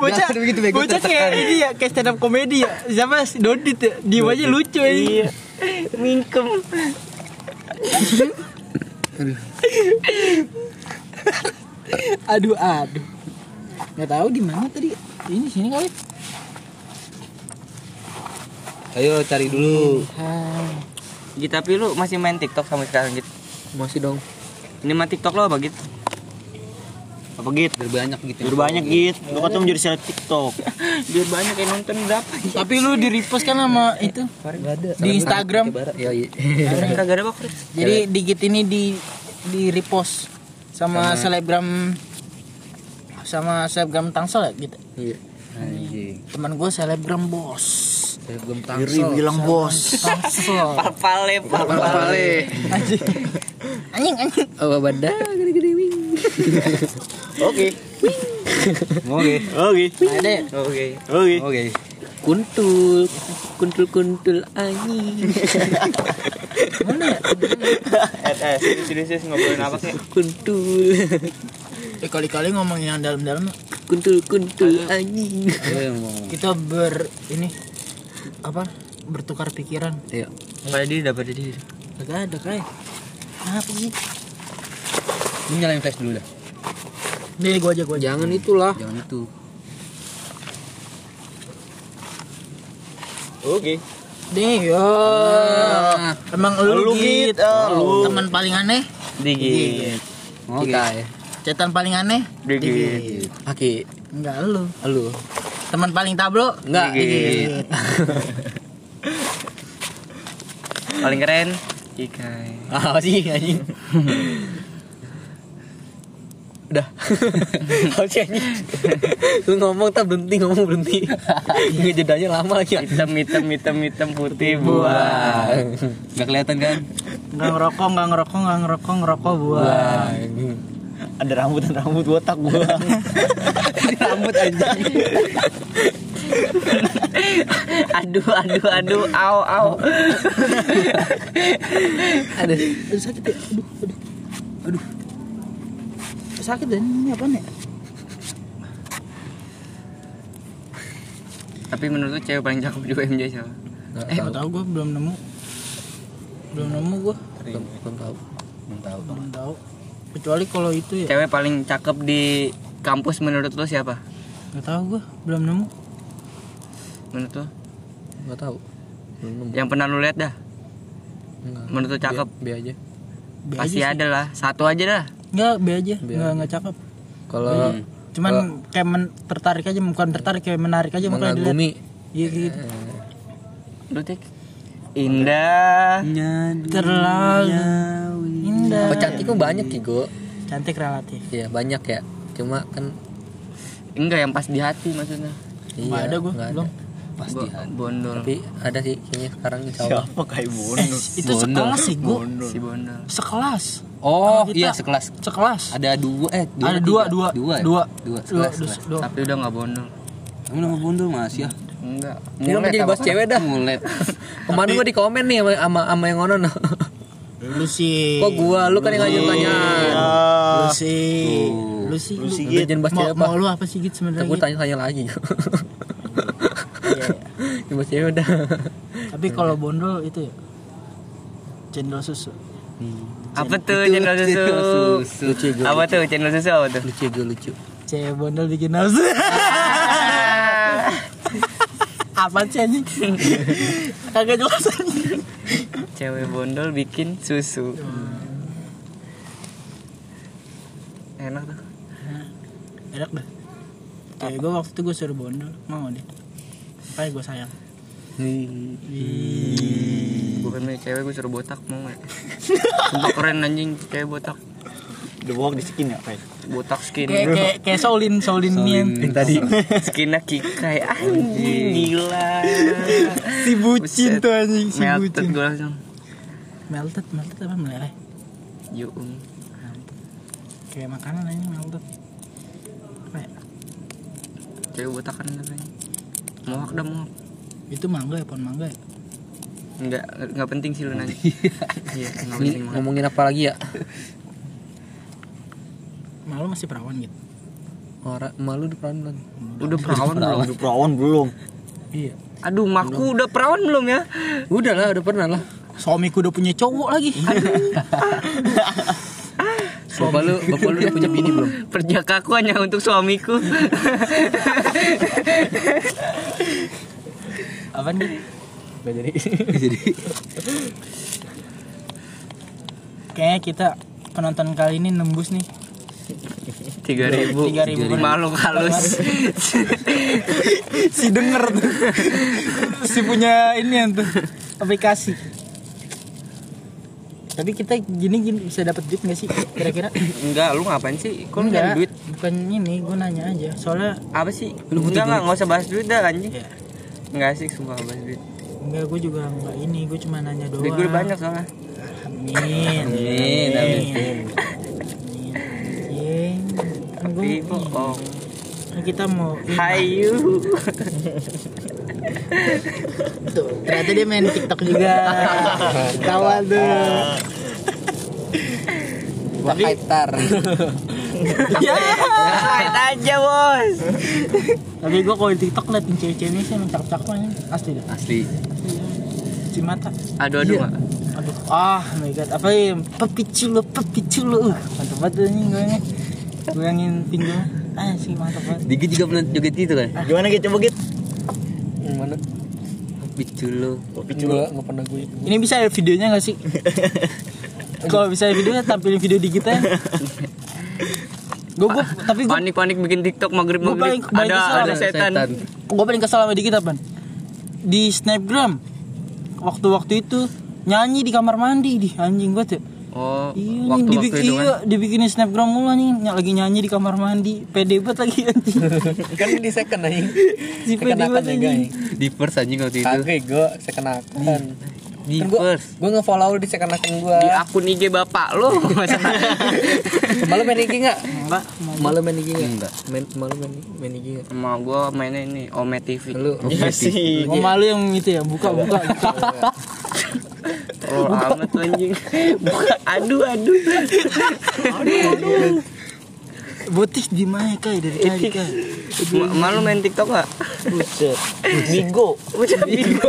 S2: bocah
S4: begitu, bego,
S2: bocah kayak ini ya kayak stand up komedi ya siapa Dodit ya diem aja lucu ya
S1: Mingkem.
S2: aduh aduh nggak tahu di mana tadi ini sini kali
S4: Ayo cari dulu.
S1: Gitu tapi lu masih main TikTok sampai sekarang gitu.
S5: Masih dong.
S1: Ini mah TikTok lo apa gitu?
S3: Apa git?
S4: Biar banyak gitu.
S3: Biar banyak git. Lu kata menjadi seleb TikTok.
S1: Biar banyak yang nonton berapa?
S2: tapi lu di repost kan sama itu
S5: Enggak ada.
S2: di Instagram
S5: Ya, iya.
S1: Kagak ada
S2: jadi digit ini di di repost sama, selebgram sama selebgram tangsel ya gitu
S5: Iya.
S4: Anjing.
S2: teman gue selebgram bos
S5: Saya belum
S3: Iri bilang bos.
S2: tangsel
S1: Papale, papale.
S2: anjing anjing anjing
S5: Oh, badan gede-gede wing.
S3: Oke. Oke. Oke.
S2: ada ya?
S1: Oke.
S3: Oke.
S4: Oke.
S5: Kuntul, kuntul kuntul anjing.
S2: mana ya
S1: Eh, eh, serius serius ngobrolin apa sih?
S5: Kuntul,
S2: eh, kali-kali ngomongin yang dalam-dalam
S5: kuntul kuntul anjing.
S4: Ngomong.
S2: kita ber ini apa bertukar pikiran
S5: Ayo.
S1: Pada diri dapat diri.
S2: Gak ada kayak apa sih
S4: Ini nyalain flash dulu dah.
S2: nih gue aja gue aja
S5: Jangan itulah.
S4: Jangan itu.
S3: Oke.
S2: nih yo emang lu,
S3: Lu,
S2: git
S3: Git. Ah, lu.
S2: teman paling aneh
S1: Digi.
S4: Oke.
S5: Kita ya.
S2: Cetan paling aneh
S1: Digi.
S5: Aki,
S2: enggak lu
S5: lu.
S2: teman paling tablo
S5: Enggak.
S1: Paling keren Ikai.
S5: Ah, sih anjing. Udah. Apa sih anjing? Lu ngomong tak berhenti ngomong berhenti. Ini jedanya lama lagi.
S1: Hitam hitam hitam hitam putih buah.
S4: Gak kelihatan kan?
S2: nggak ngerokok nggak ngerokok nggak ngerokok ngerokok buah
S3: Ada rambut dan rambut botak gua.
S5: Rambut anjing.
S1: aduh aduh aduh au au.
S5: Ada.
S2: aduh sakit ya aduh aduh aduh sakit dan ini apa nih
S1: Tapi menurut lu cewek paling cakep di UMJ siapa?
S2: eh nggak tahu gue belum nemu belum nemu gue
S5: Belum belum tahu.
S4: Belum tahu.
S2: belum tahu kecuali kalau itu ya
S1: Cewek paling cakep di kampus menurut lu siapa?
S2: nggak tahu gue belum nemu
S1: Menurut lu?
S5: Enggak tahu. Belum nemu.
S1: Yang pernah lu lihat dah?
S5: Enggak.
S1: Menurut lu cakep?
S5: B, B aja.
S2: B
S1: Pasti
S2: aja sih.
S1: ada lah. Satu aja dah.
S2: nggak B aja
S5: B
S2: nggak
S5: aja.
S2: nggak cakep
S5: Kalau
S2: cuman kayak men- tertarik aja bukan tertarik kayak menarik aja
S5: mengagumi
S2: iya gitu
S1: Lu tik. Indah.
S2: terlalu indah
S5: Oh cantik mah banyak Kigo.
S2: cantik relatif
S5: Iya banyak ya. Cuma kan
S1: Enggak yang pas di hati maksudnya.
S5: iya,
S2: nggak ada gue belum
S4: Pasti
S1: Bo-
S4: ada.
S1: Bondol.
S5: Tapi ada sih kayaknya sekarang insya Allah.
S3: Siapa kayak bono?
S2: itu sekelas sih gue
S1: Si Bondol.
S2: sekelas
S4: Oh
S2: Kita-
S4: iya sekelas.
S2: sekelas
S4: Ada dua eh dua
S2: ada dua dua
S4: dua ya?
S2: dua
S4: dua
S2: dua
S4: sekelas,
S2: dua,
S4: sekelas.
S2: dua.
S1: Tapi udah nggak bondol.
S4: Kamu nama bundul masih ya?
S1: Enggak.
S5: Ini mah jadi bahas cewek dah.
S4: Mulet.
S5: Kemarin gua di komen nih sama sama, sama yang ngono.
S2: Lu sih
S5: Kok gua lu kan yang ngajak pertanyaan.
S2: lu
S3: Ah,
S2: sih lu sih
S3: Lu
S2: lu
S3: sih,
S5: jangan bahas
S2: mau,
S5: cewek
S2: mau
S5: apa?
S2: lu apa sih gitu sebenarnya Git?
S5: tanya-tanya lagi.
S2: Iya.
S5: Bahas cewek udah.
S2: tapi kalau bondol itu ya cendol susu
S1: Apa tuh channel susu?
S5: Lucu gue.
S1: Apa tuh channel susu apa tuh?
S5: Lucu gue lucu.
S2: cewek bondol bikin nafsu apa sih anjing kagak jelas
S1: Cewek bondol bikin susu. Enak tuh.
S2: enak dah cewek gue waktu itu gue suruh bondol mau deh makanya gue sayang
S1: Bukan cewek gue suruh botak mau nggak? Sumpah keren anjing cewek botak.
S3: Udah bawak di skin ya kayak.
S1: Botak skin.
S2: kayak kayak kayak Shaolin Shaolin Mian
S5: Yang tadi.
S1: Skinnya kikai anjing gila.
S2: si bucin tuh anjing si
S1: Melted
S2: bucin
S1: gue langsung.
S2: melted melted apa meleleh
S1: Yuung.
S2: kayak makanan anjing melted apa ya
S1: Cewek botak kan katanya. Mohak dah mohak.
S2: itu mangga ya pohon mangga ya
S1: Enggak, enggak penting sih lu nanya. Iya,
S5: ngomongin apa lagi ya?
S2: Malu masih perawan gitu
S5: Orang malu di perawan belum?
S1: Udah perawan belum?
S3: Udah perawan belum?
S2: Iya.
S1: Aduh, maku udah perawan belum ya?
S5: Udah lah, udah pernah lah.
S2: Suamiku udah punya cowok lagi.
S5: Bapak lu, bapak lu udah punya bini belum?
S1: Perjakaku hanya untuk suamiku.
S2: Apa nih?
S5: Gak jadi. jadi.
S2: Kayaknya kita penonton kali ini nembus nih.
S1: Tiga ribu.
S2: Tiga ribu.
S1: Makhluk halus.
S2: si denger tuh. si punya ini yang tuh aplikasi. Tapi kita gini gini bisa dapat duit gak sih kira-kira?
S1: Enggak, lu ngapain sih? Kok lu
S2: Enggak,
S1: nyari duit?
S2: Bukan ini, gue nanya aja. Soalnya
S1: Apa sih? Enggak, enggak, enggak usah bahas duit dah anjing.
S2: ya,
S1: Enggak asik sumpah bahas duit.
S2: enggak gue juga enggak ini, gue cuma nanya doang.
S1: Duit gue banyak soalnya.
S2: Amin.
S5: Amin, amin.
S2: Anjing.
S1: Tapi bohong.
S2: kan kita mau.
S1: Hayu.
S2: Tuh, ternyata dia main TikTok juga. Kawal tuh.
S5: Wah, kaitar.
S2: ya.
S1: Kait aja, Bos.
S2: Tapi gue kalau di TikTok liatin cewek-cewek ini sih emang cakep-cakep. Asli deh.
S5: Asli.
S2: Si mata.
S1: Aduh, aduh, Mak.
S2: Aduh, ah my god, apa ya? Pepi culo, pepi culo. Uh, Mantap banget ini gue Goyangin pinggul. Ah, sih mantap banget.
S5: Digi juga pernah joget itu kan?
S3: Gimana gitu coba gitu?
S5: Yang mana? Bicu lu. Enggak pernah gue.
S2: Ini bisa ada videonya gak sih? Kalau bisa ada videonya tampilin video di kita. Gue gue tapi gue
S1: Panik-panik bikin TikTok maghrib
S2: Gua paling-
S1: maghrib.
S2: paling
S1: Ada
S2: kesel
S1: ada
S2: ada
S1: setan.
S2: gue paling kesel sama dikit apa? Di snapgram waktu-waktu itu nyanyi di kamar mandi di anjing banget ya.
S1: Oh,
S2: Iya, nih,
S1: waktu-waktu
S2: dibik-
S1: itu
S2: iya,
S1: kan.
S2: dibikinin snapgram mulu nih, ny- lagi nyanyi di kamar mandi, pede banget lagi anjing.
S5: kan di second anjing.
S2: Si pede banget anjing.
S5: Di first anjing waktu itu. Kagak gue second akun. Di
S1: Kan
S5: first. Gue nge-follow di second akun gue.
S1: Di akun IG bapak lu.
S5: Malu main IG enggak?
S2: Enggak,
S5: Malu main IG enggak? Enggak. Main malu main main IG enggak?
S1: Sama gua mainnya ini Ome TV.
S5: Lu
S3: Iya sih.
S2: Mau malu yang itu ya, buka buka. buka.
S1: Oh, amat tuh anjing. Buka. Aduh, aduh.
S2: Botis di mana kak dari tadi?
S1: Ma- Malu main TikTok gak?
S3: Buset. Bigo.
S1: Udah bingung.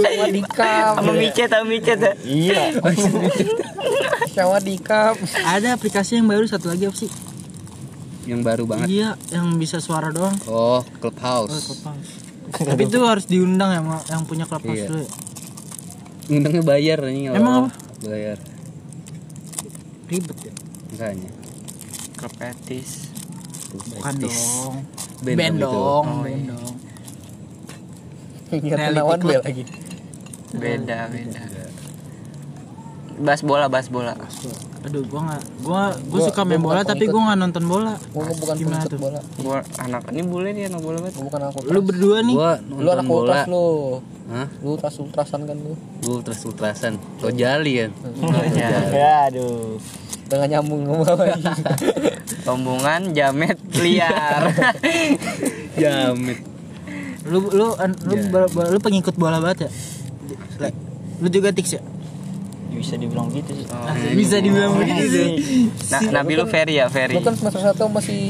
S5: Sama dikap.
S1: Sama micet, sama micet ya.
S3: Iya.
S5: Sama dikap.
S2: Ada aplikasi yang baru satu lagi apa sih?
S5: Yang baru banget.
S2: Iya, yang bisa suara doang.
S5: Oh,
S2: Oh,
S5: Clubhouse.
S2: Tapi itu harus diundang ya, yang punya Clubhouse
S5: Iya.
S2: dulu. ya.
S5: Undangnya bayar anjing.
S2: Emang apa?
S5: Bayar.
S2: Ribet ya.
S5: Makanya.
S1: Kepetis.
S2: Bukan dong.
S5: Band
S2: Band
S5: dong
S1: Oh,
S2: band
S1: iya.
S2: dong.
S5: Ingat
S2: Club.
S5: Bel lagi.
S1: Beda, beda. Bahas bola, bahas bola.
S2: Aduh, gua nggak, gua, gua
S5: Gua-
S2: suka main
S5: gua
S2: bola tapi gua nggak nonton bola.
S5: Gua bukan
S2: Gimana tuh?
S5: bola.
S1: Gua anak ini bule nih anak bola banget.
S5: Gua bukan aku.
S2: Lu berdua nih,
S5: Gua lu anak
S1: bola.
S5: ultras lu.
S1: Hah?
S5: Lu ultras ultrasan kan lu. Gua ultras ultrasan. Kau jali kan.
S1: Ya.
S3: Ya aduh.
S5: Gak nyambung ngomong apa lagi.
S1: Rombongan jamet liar.
S5: Jamit.
S2: lu lu an- lu,
S5: Iya.
S2: lu pengikut bola banget ya? Lu juga tiks ya?
S3: Bisa dibilang gitu sih.
S1: Oh,
S2: Bisa dibilang begitu sih.
S1: Nah, Nabi lu Ferry ya, Ferry.
S5: Kan semester 1 masih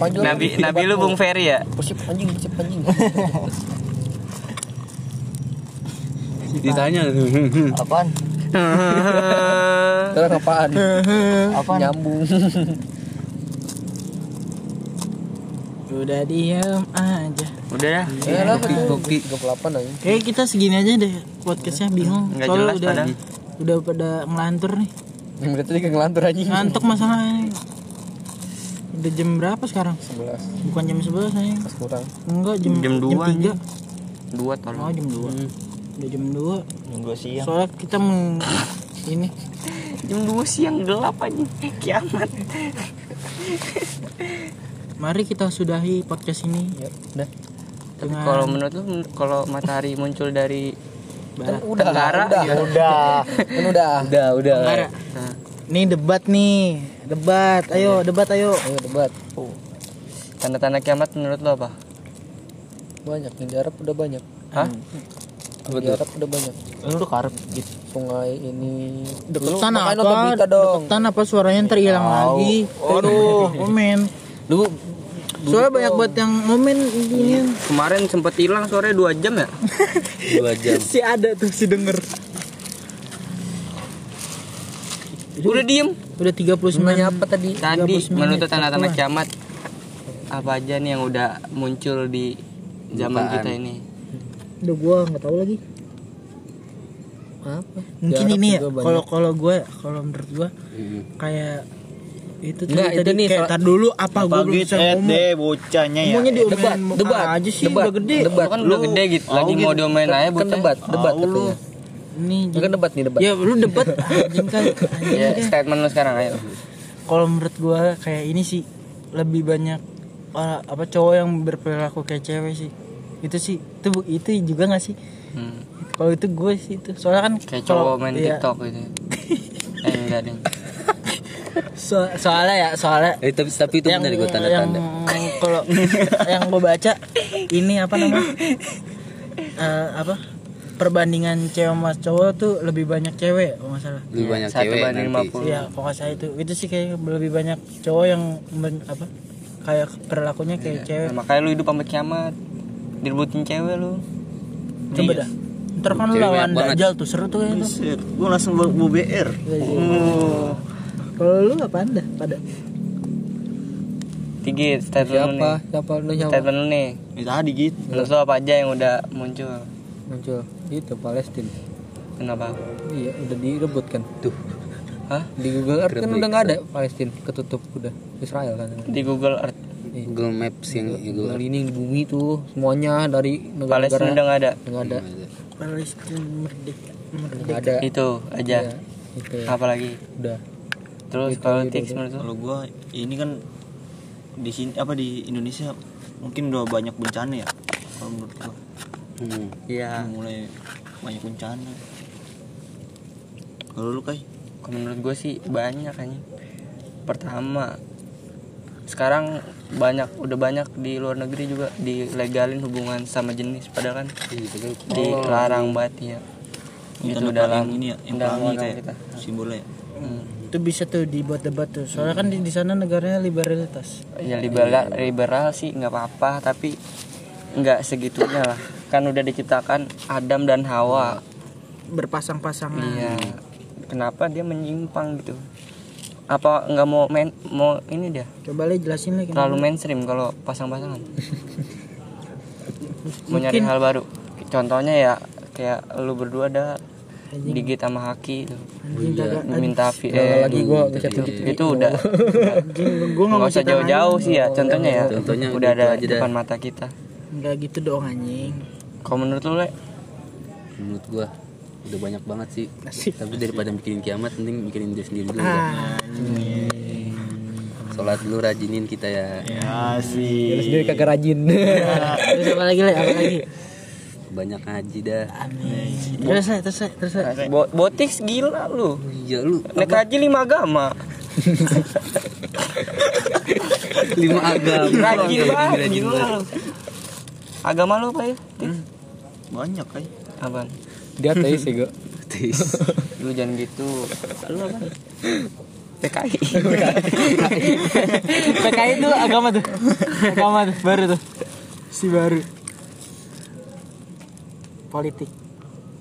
S5: panjang.
S1: Nabi Nabi lu Bung Ferry ya?
S5: Persip anjing, persip anjing. Ditanya
S3: Apaan?
S5: Terus apaan?
S3: Apaan?
S5: Nyambung.
S2: Udah diam aja.
S1: Udah dah.
S5: Ya lah, kopi 38 aja.
S2: Kayak kita segini aja deh podcastnya bingung.
S1: Nggak
S2: Soalnya
S1: jelas
S2: udah
S1: padahal.
S2: Udah pada ngelantur nih.
S5: Yang berarti dia ngelantur anjing.
S2: Ngantuk masalahnya. Udah jam berapa sekarang?
S5: 11
S2: Bukan jam 11 nih.
S5: pas kurang.
S2: Enggak jam
S1: Jam dua,
S2: jam 3.
S1: Dua
S2: Oh,
S1: tolong.
S2: jam 2. Udah jam 2.
S3: Nunggu siang.
S2: Soalnya kita mau ini
S1: Jam 2 siang gelap aja. Kiamat.
S2: Mari kita sudahi podcast ini
S5: Ya, udah.
S1: Tapi
S2: dengan
S1: kalau menurut lu kalau matahari muncul dari
S5: Kan
S2: barat.
S5: udah,
S1: Tenggara,
S5: udah.
S1: gitu.
S3: Udah.
S5: Kan udah. Udah, udah.
S2: Tenggara.
S1: Nah,
S2: Ini debat nih. Debat. Ayo, debat ayo.
S5: Ayo debat.
S1: tanda-tanda kiamat menurut lu apa?
S5: Banyak nih di Arab udah banyak.
S1: Hah?
S5: di Arab udah banyak
S2: Lu udah karep gitu.
S5: sungai ini
S2: Deketan
S5: Lu makanya
S2: apa?
S5: dong
S2: Deketan apa suaranya ntar hilang lagi. Aduh, komen.
S4: Lu
S2: Soalnya banyak banget yang ngomen intinya.
S1: Kemarin sempet hilang sore 2 jam ya?
S4: dua jam.
S2: Si ada tuh si denger.
S1: Udah diem.
S2: Udah 39
S5: Sungainya apa tadi
S1: Tadi
S2: 39
S1: menurut
S2: menit,
S1: tanda-tanda kiamat apa aja nih yang udah muncul di zaman
S4: Bukaan.
S1: kita ini?
S2: Udah gua nggak tahu lagi.
S5: apa
S2: Mungkin
S5: Arab
S2: ini ya kalau kalau gue kalau menurut gua
S4: Hmm.
S2: kayak itu tadi,
S5: itu
S2: tadi
S5: nih,
S2: kayak tar dulu apa gua belum
S3: Pagi
S2: bisa
S3: eh
S2: ngomong.
S3: deh bocahnya ya.
S2: Ngomongnya
S5: debat
S2: diomelin
S5: debat
S2: aja sih
S5: debat
S2: udah gede.
S5: debat
S1: Lu kan udah gede gitu, lagi mau diomelin aja
S5: kan debat debat katanya
S2: Ini
S5: kan debat nih debat
S2: Ya lu debat anjing kan.
S1: Ya,
S2: kan.
S1: statement lu sekarang ayo.
S2: Kalau menurut gua kayak ini sih lebih banyak uh, apa cowok yang berperilaku kayak cewek sih. Itu sih itu itu juga gak sih?
S1: Hmm.
S2: Kalau itu gue sih itu. Soalnya kan
S1: Kayak cowok main
S2: iya,
S1: TikTok gitu. eh enggak deh.
S2: So- soalnya ya soalnya
S4: Eh, tapi tapi itu benar gue tanda-tanda.
S2: yang kalau yang gue baca ini apa namanya Eh, apa perbandingan cewek sama cowok tuh lebih banyak cewek kalau nggak salah
S4: Lebih banyak
S1: Satu
S4: cewek
S1: banding
S4: nanti.
S1: 50.
S2: Iya, kok nggak salah itu itu sih kayak lebih banyak cowok yang men- apa kayak perilakunya kayak cewek
S1: Nah, makanya lu hidup sampai kiamat. Direbutin cewek lu.
S2: coba dah ntar kan lu lawan dajal tuh seru tuh ya
S3: Gua langsung bawa BR.
S2: Oh. Kalau lu apaan dah pada
S1: Tiga statement lu
S5: siapa
S1: nih.
S5: siapa lu siapa
S1: Statement lu nih.
S3: Ini tadi gitu.
S1: Menurut lu apa aja yang udah muncul?
S5: muncul itu Palestina
S1: Kenapa?
S5: iya udah direbut kan
S4: Tuh.
S1: Hah?
S5: di Google Earth kan udah nggak ada Palestina ketutup udah Israel kan
S1: Di Google Earth.
S4: Google Maps yang Google
S5: Kali ini di bumi tuh semuanya dari negara-negara
S1: Palestina udah nggak ada.
S5: nggak ada
S2: Palestina merdeka merdeka
S5: ada
S1: Itu aja.
S5: Iya, itu
S1: Apa lagi?
S5: udah
S1: Terus
S5: Itu,
S1: kalau
S5: itu,
S1: tips
S5: itu.
S1: menurut lu?
S3: Kalau gua ini kan di sini apa di Indonesia mungkin udah banyak bencana ya. Kalau menurut gua
S4: Hmm.
S1: Iya.
S3: mulai banyak bencana. Kalau lu kai
S1: Kalau menurut gue sih banyak kayaknya. Pertama, sekarang banyak udah banyak di luar negeri juga dilegalin hubungan sama jenis padahal kan
S4: padahal
S1: dilarang banget ya. Itu dalam
S3: ini ya, yang
S1: dalam
S3: pelangi kayak
S1: kita.
S3: simbolnya. ya.
S1: Hmm.
S2: Itu bisa tuh dibuat debat tuh soalnya kan di, di sana negaranya liberalitas
S1: Ya liberal liberal sih nggak apa-apa tapi nggak segitunya lah. Kan udah diciptakan Adam dan Hawa.
S2: berpasang-pasangan
S1: Iya. Kenapa dia menyimpang gitu? Apa nggak mau main mau ini dia?
S2: coba le jelasin lagi
S1: terlalu mainstream kalau pasang-pasangan mau nyari hal baru contohnya ya kayak lu berdua ada digit sama haki itu.
S2: Anjing kagak.
S1: Minta VN
S5: lagi gua gitu
S1: itu udah.
S2: Anjing gua nggak
S1: usah jauh-jauh sih ya contohnya ya.
S4: Contohnya
S1: udah
S4: gitu
S1: ada di depan mata kita.
S2: Nggak gitu dong anjing.
S1: Kalau menurut lu le?
S4: Menurut gua udah banyak banget sih. Tapi daripada bikin kiamat mending bikin diri sendiri dulu. ya.
S2: ah
S4: Sholat dulu rajinin kita ya.
S3: Ya sih.
S5: Terus sendiri kagak rajin.
S2: Terus apa lagi le? Apa lagi
S4: Banyak ngaji dah.
S2: amin. Terus terus terus.
S1: Bo botik gila lu.
S4: Iya lu.
S1: Naik haji lima agama.
S4: Lima agama.
S1: rajin banget gila lu agama. lu apa ya?
S3: Banyak kai.
S1: apaan?
S5: Dia ateis ya gua
S4: Tis.
S1: lu jangan gitu. Lu apa? PKI
S2: PKI itu agama tuh. Agama tuh baru tuh. Si baru politik.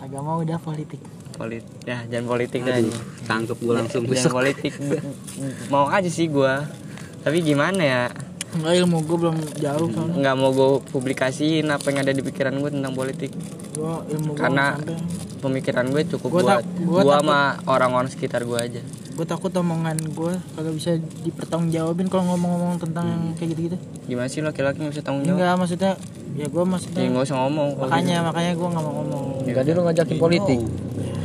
S2: Agama udah politik.
S1: Politik ya jangan politik dah
S4: Aduh, tangkep gua langsung.
S1: Jangan
S4: besok.
S1: politik. Mau aja sih gua. Tapi gimana ya?
S2: Enggak ilmu gue belum jauh soalnya
S1: nggak mau gue publikasiin apa yang ada di pikiran gue tentang politik.
S2: Gue ilmu gue
S1: karena
S2: sampai.
S1: pemikiran gue cukup
S2: Gua
S1: buat
S2: gua
S1: gua sama orang-orang sekitar gue aja.
S2: Gue takut omongan gue kagak bisa dipertanggungjawabin kalau ngomong-ngomong tentang yang kayak gitu-gitu.
S1: Gimana sih laki-laki nggak bisa tanggung jawab
S2: enggak maksudnya ya gue
S1: ya
S2: maksudnya
S1: nggak usah ngomong.
S2: Makanya makanya gue nggak mau ngomong.
S5: Enggak dia lu ngajakin politik.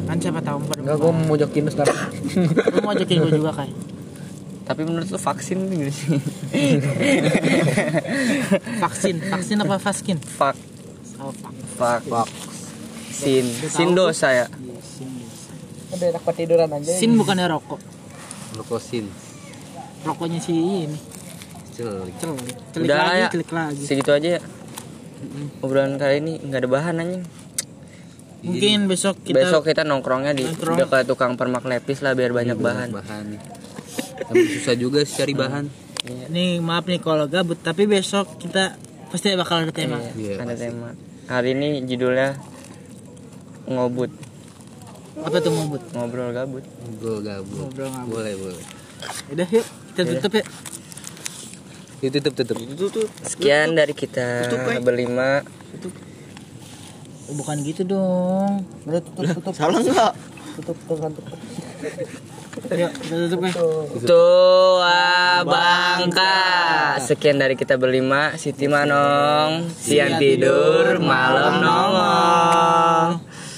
S2: Kan siapa tahu pada
S5: Enggak gua mau jokin lu sekarang.
S2: Lu mau ajakin gue juga kayak
S1: gitu. tapi menurut lu vaksin itu gimana sih?
S2: Vaksin. Vaksin apa vaskin?
S1: Vak,
S2: oh, vak.
S1: vak, sin, sin dosa ya.
S5: Udah enak tiduran aja.
S2: Sin bukannya rokok?
S4: Glukosin.
S2: rokoknya si ini.
S4: Cel.
S2: Cel, celik
S1: Udah
S2: lagi
S1: ya.
S2: celik lagi.
S1: Segitu aja ya. Obrolan kali ini nggak ada bahan anjing.
S2: Mungkin besok kita
S1: besok kita nongkrongnya di
S2: Nongkrong.
S1: dekat tukang permak lepis lah biar banyak bahan
S4: bahan nih tapi susah juga sih cari bahan
S2: nih maaf nih kalau gabut tapi besok kita pasti bakal ada tema.
S4: Iya,
S1: ada tema hari ini judulnya ngobut
S2: Apa tuh ngobut?
S1: ngobrol gabut
S4: gue gabut
S2: Ngobrol ngabut.
S4: boleh boleh
S2: Udah yuk kita tutup ya.
S4: Itu tutup. Tutup
S3: tutup.
S1: Sekian dari kita berlima.
S2: Oh, bukan gitu dong. Udah tutup tutup.
S3: salah nggak?
S2: Tutup tutup. Tutup. Ya.
S1: Tua Bangka. Sekian dari kita berlima. Siti Manong Siang tidur Malam nongol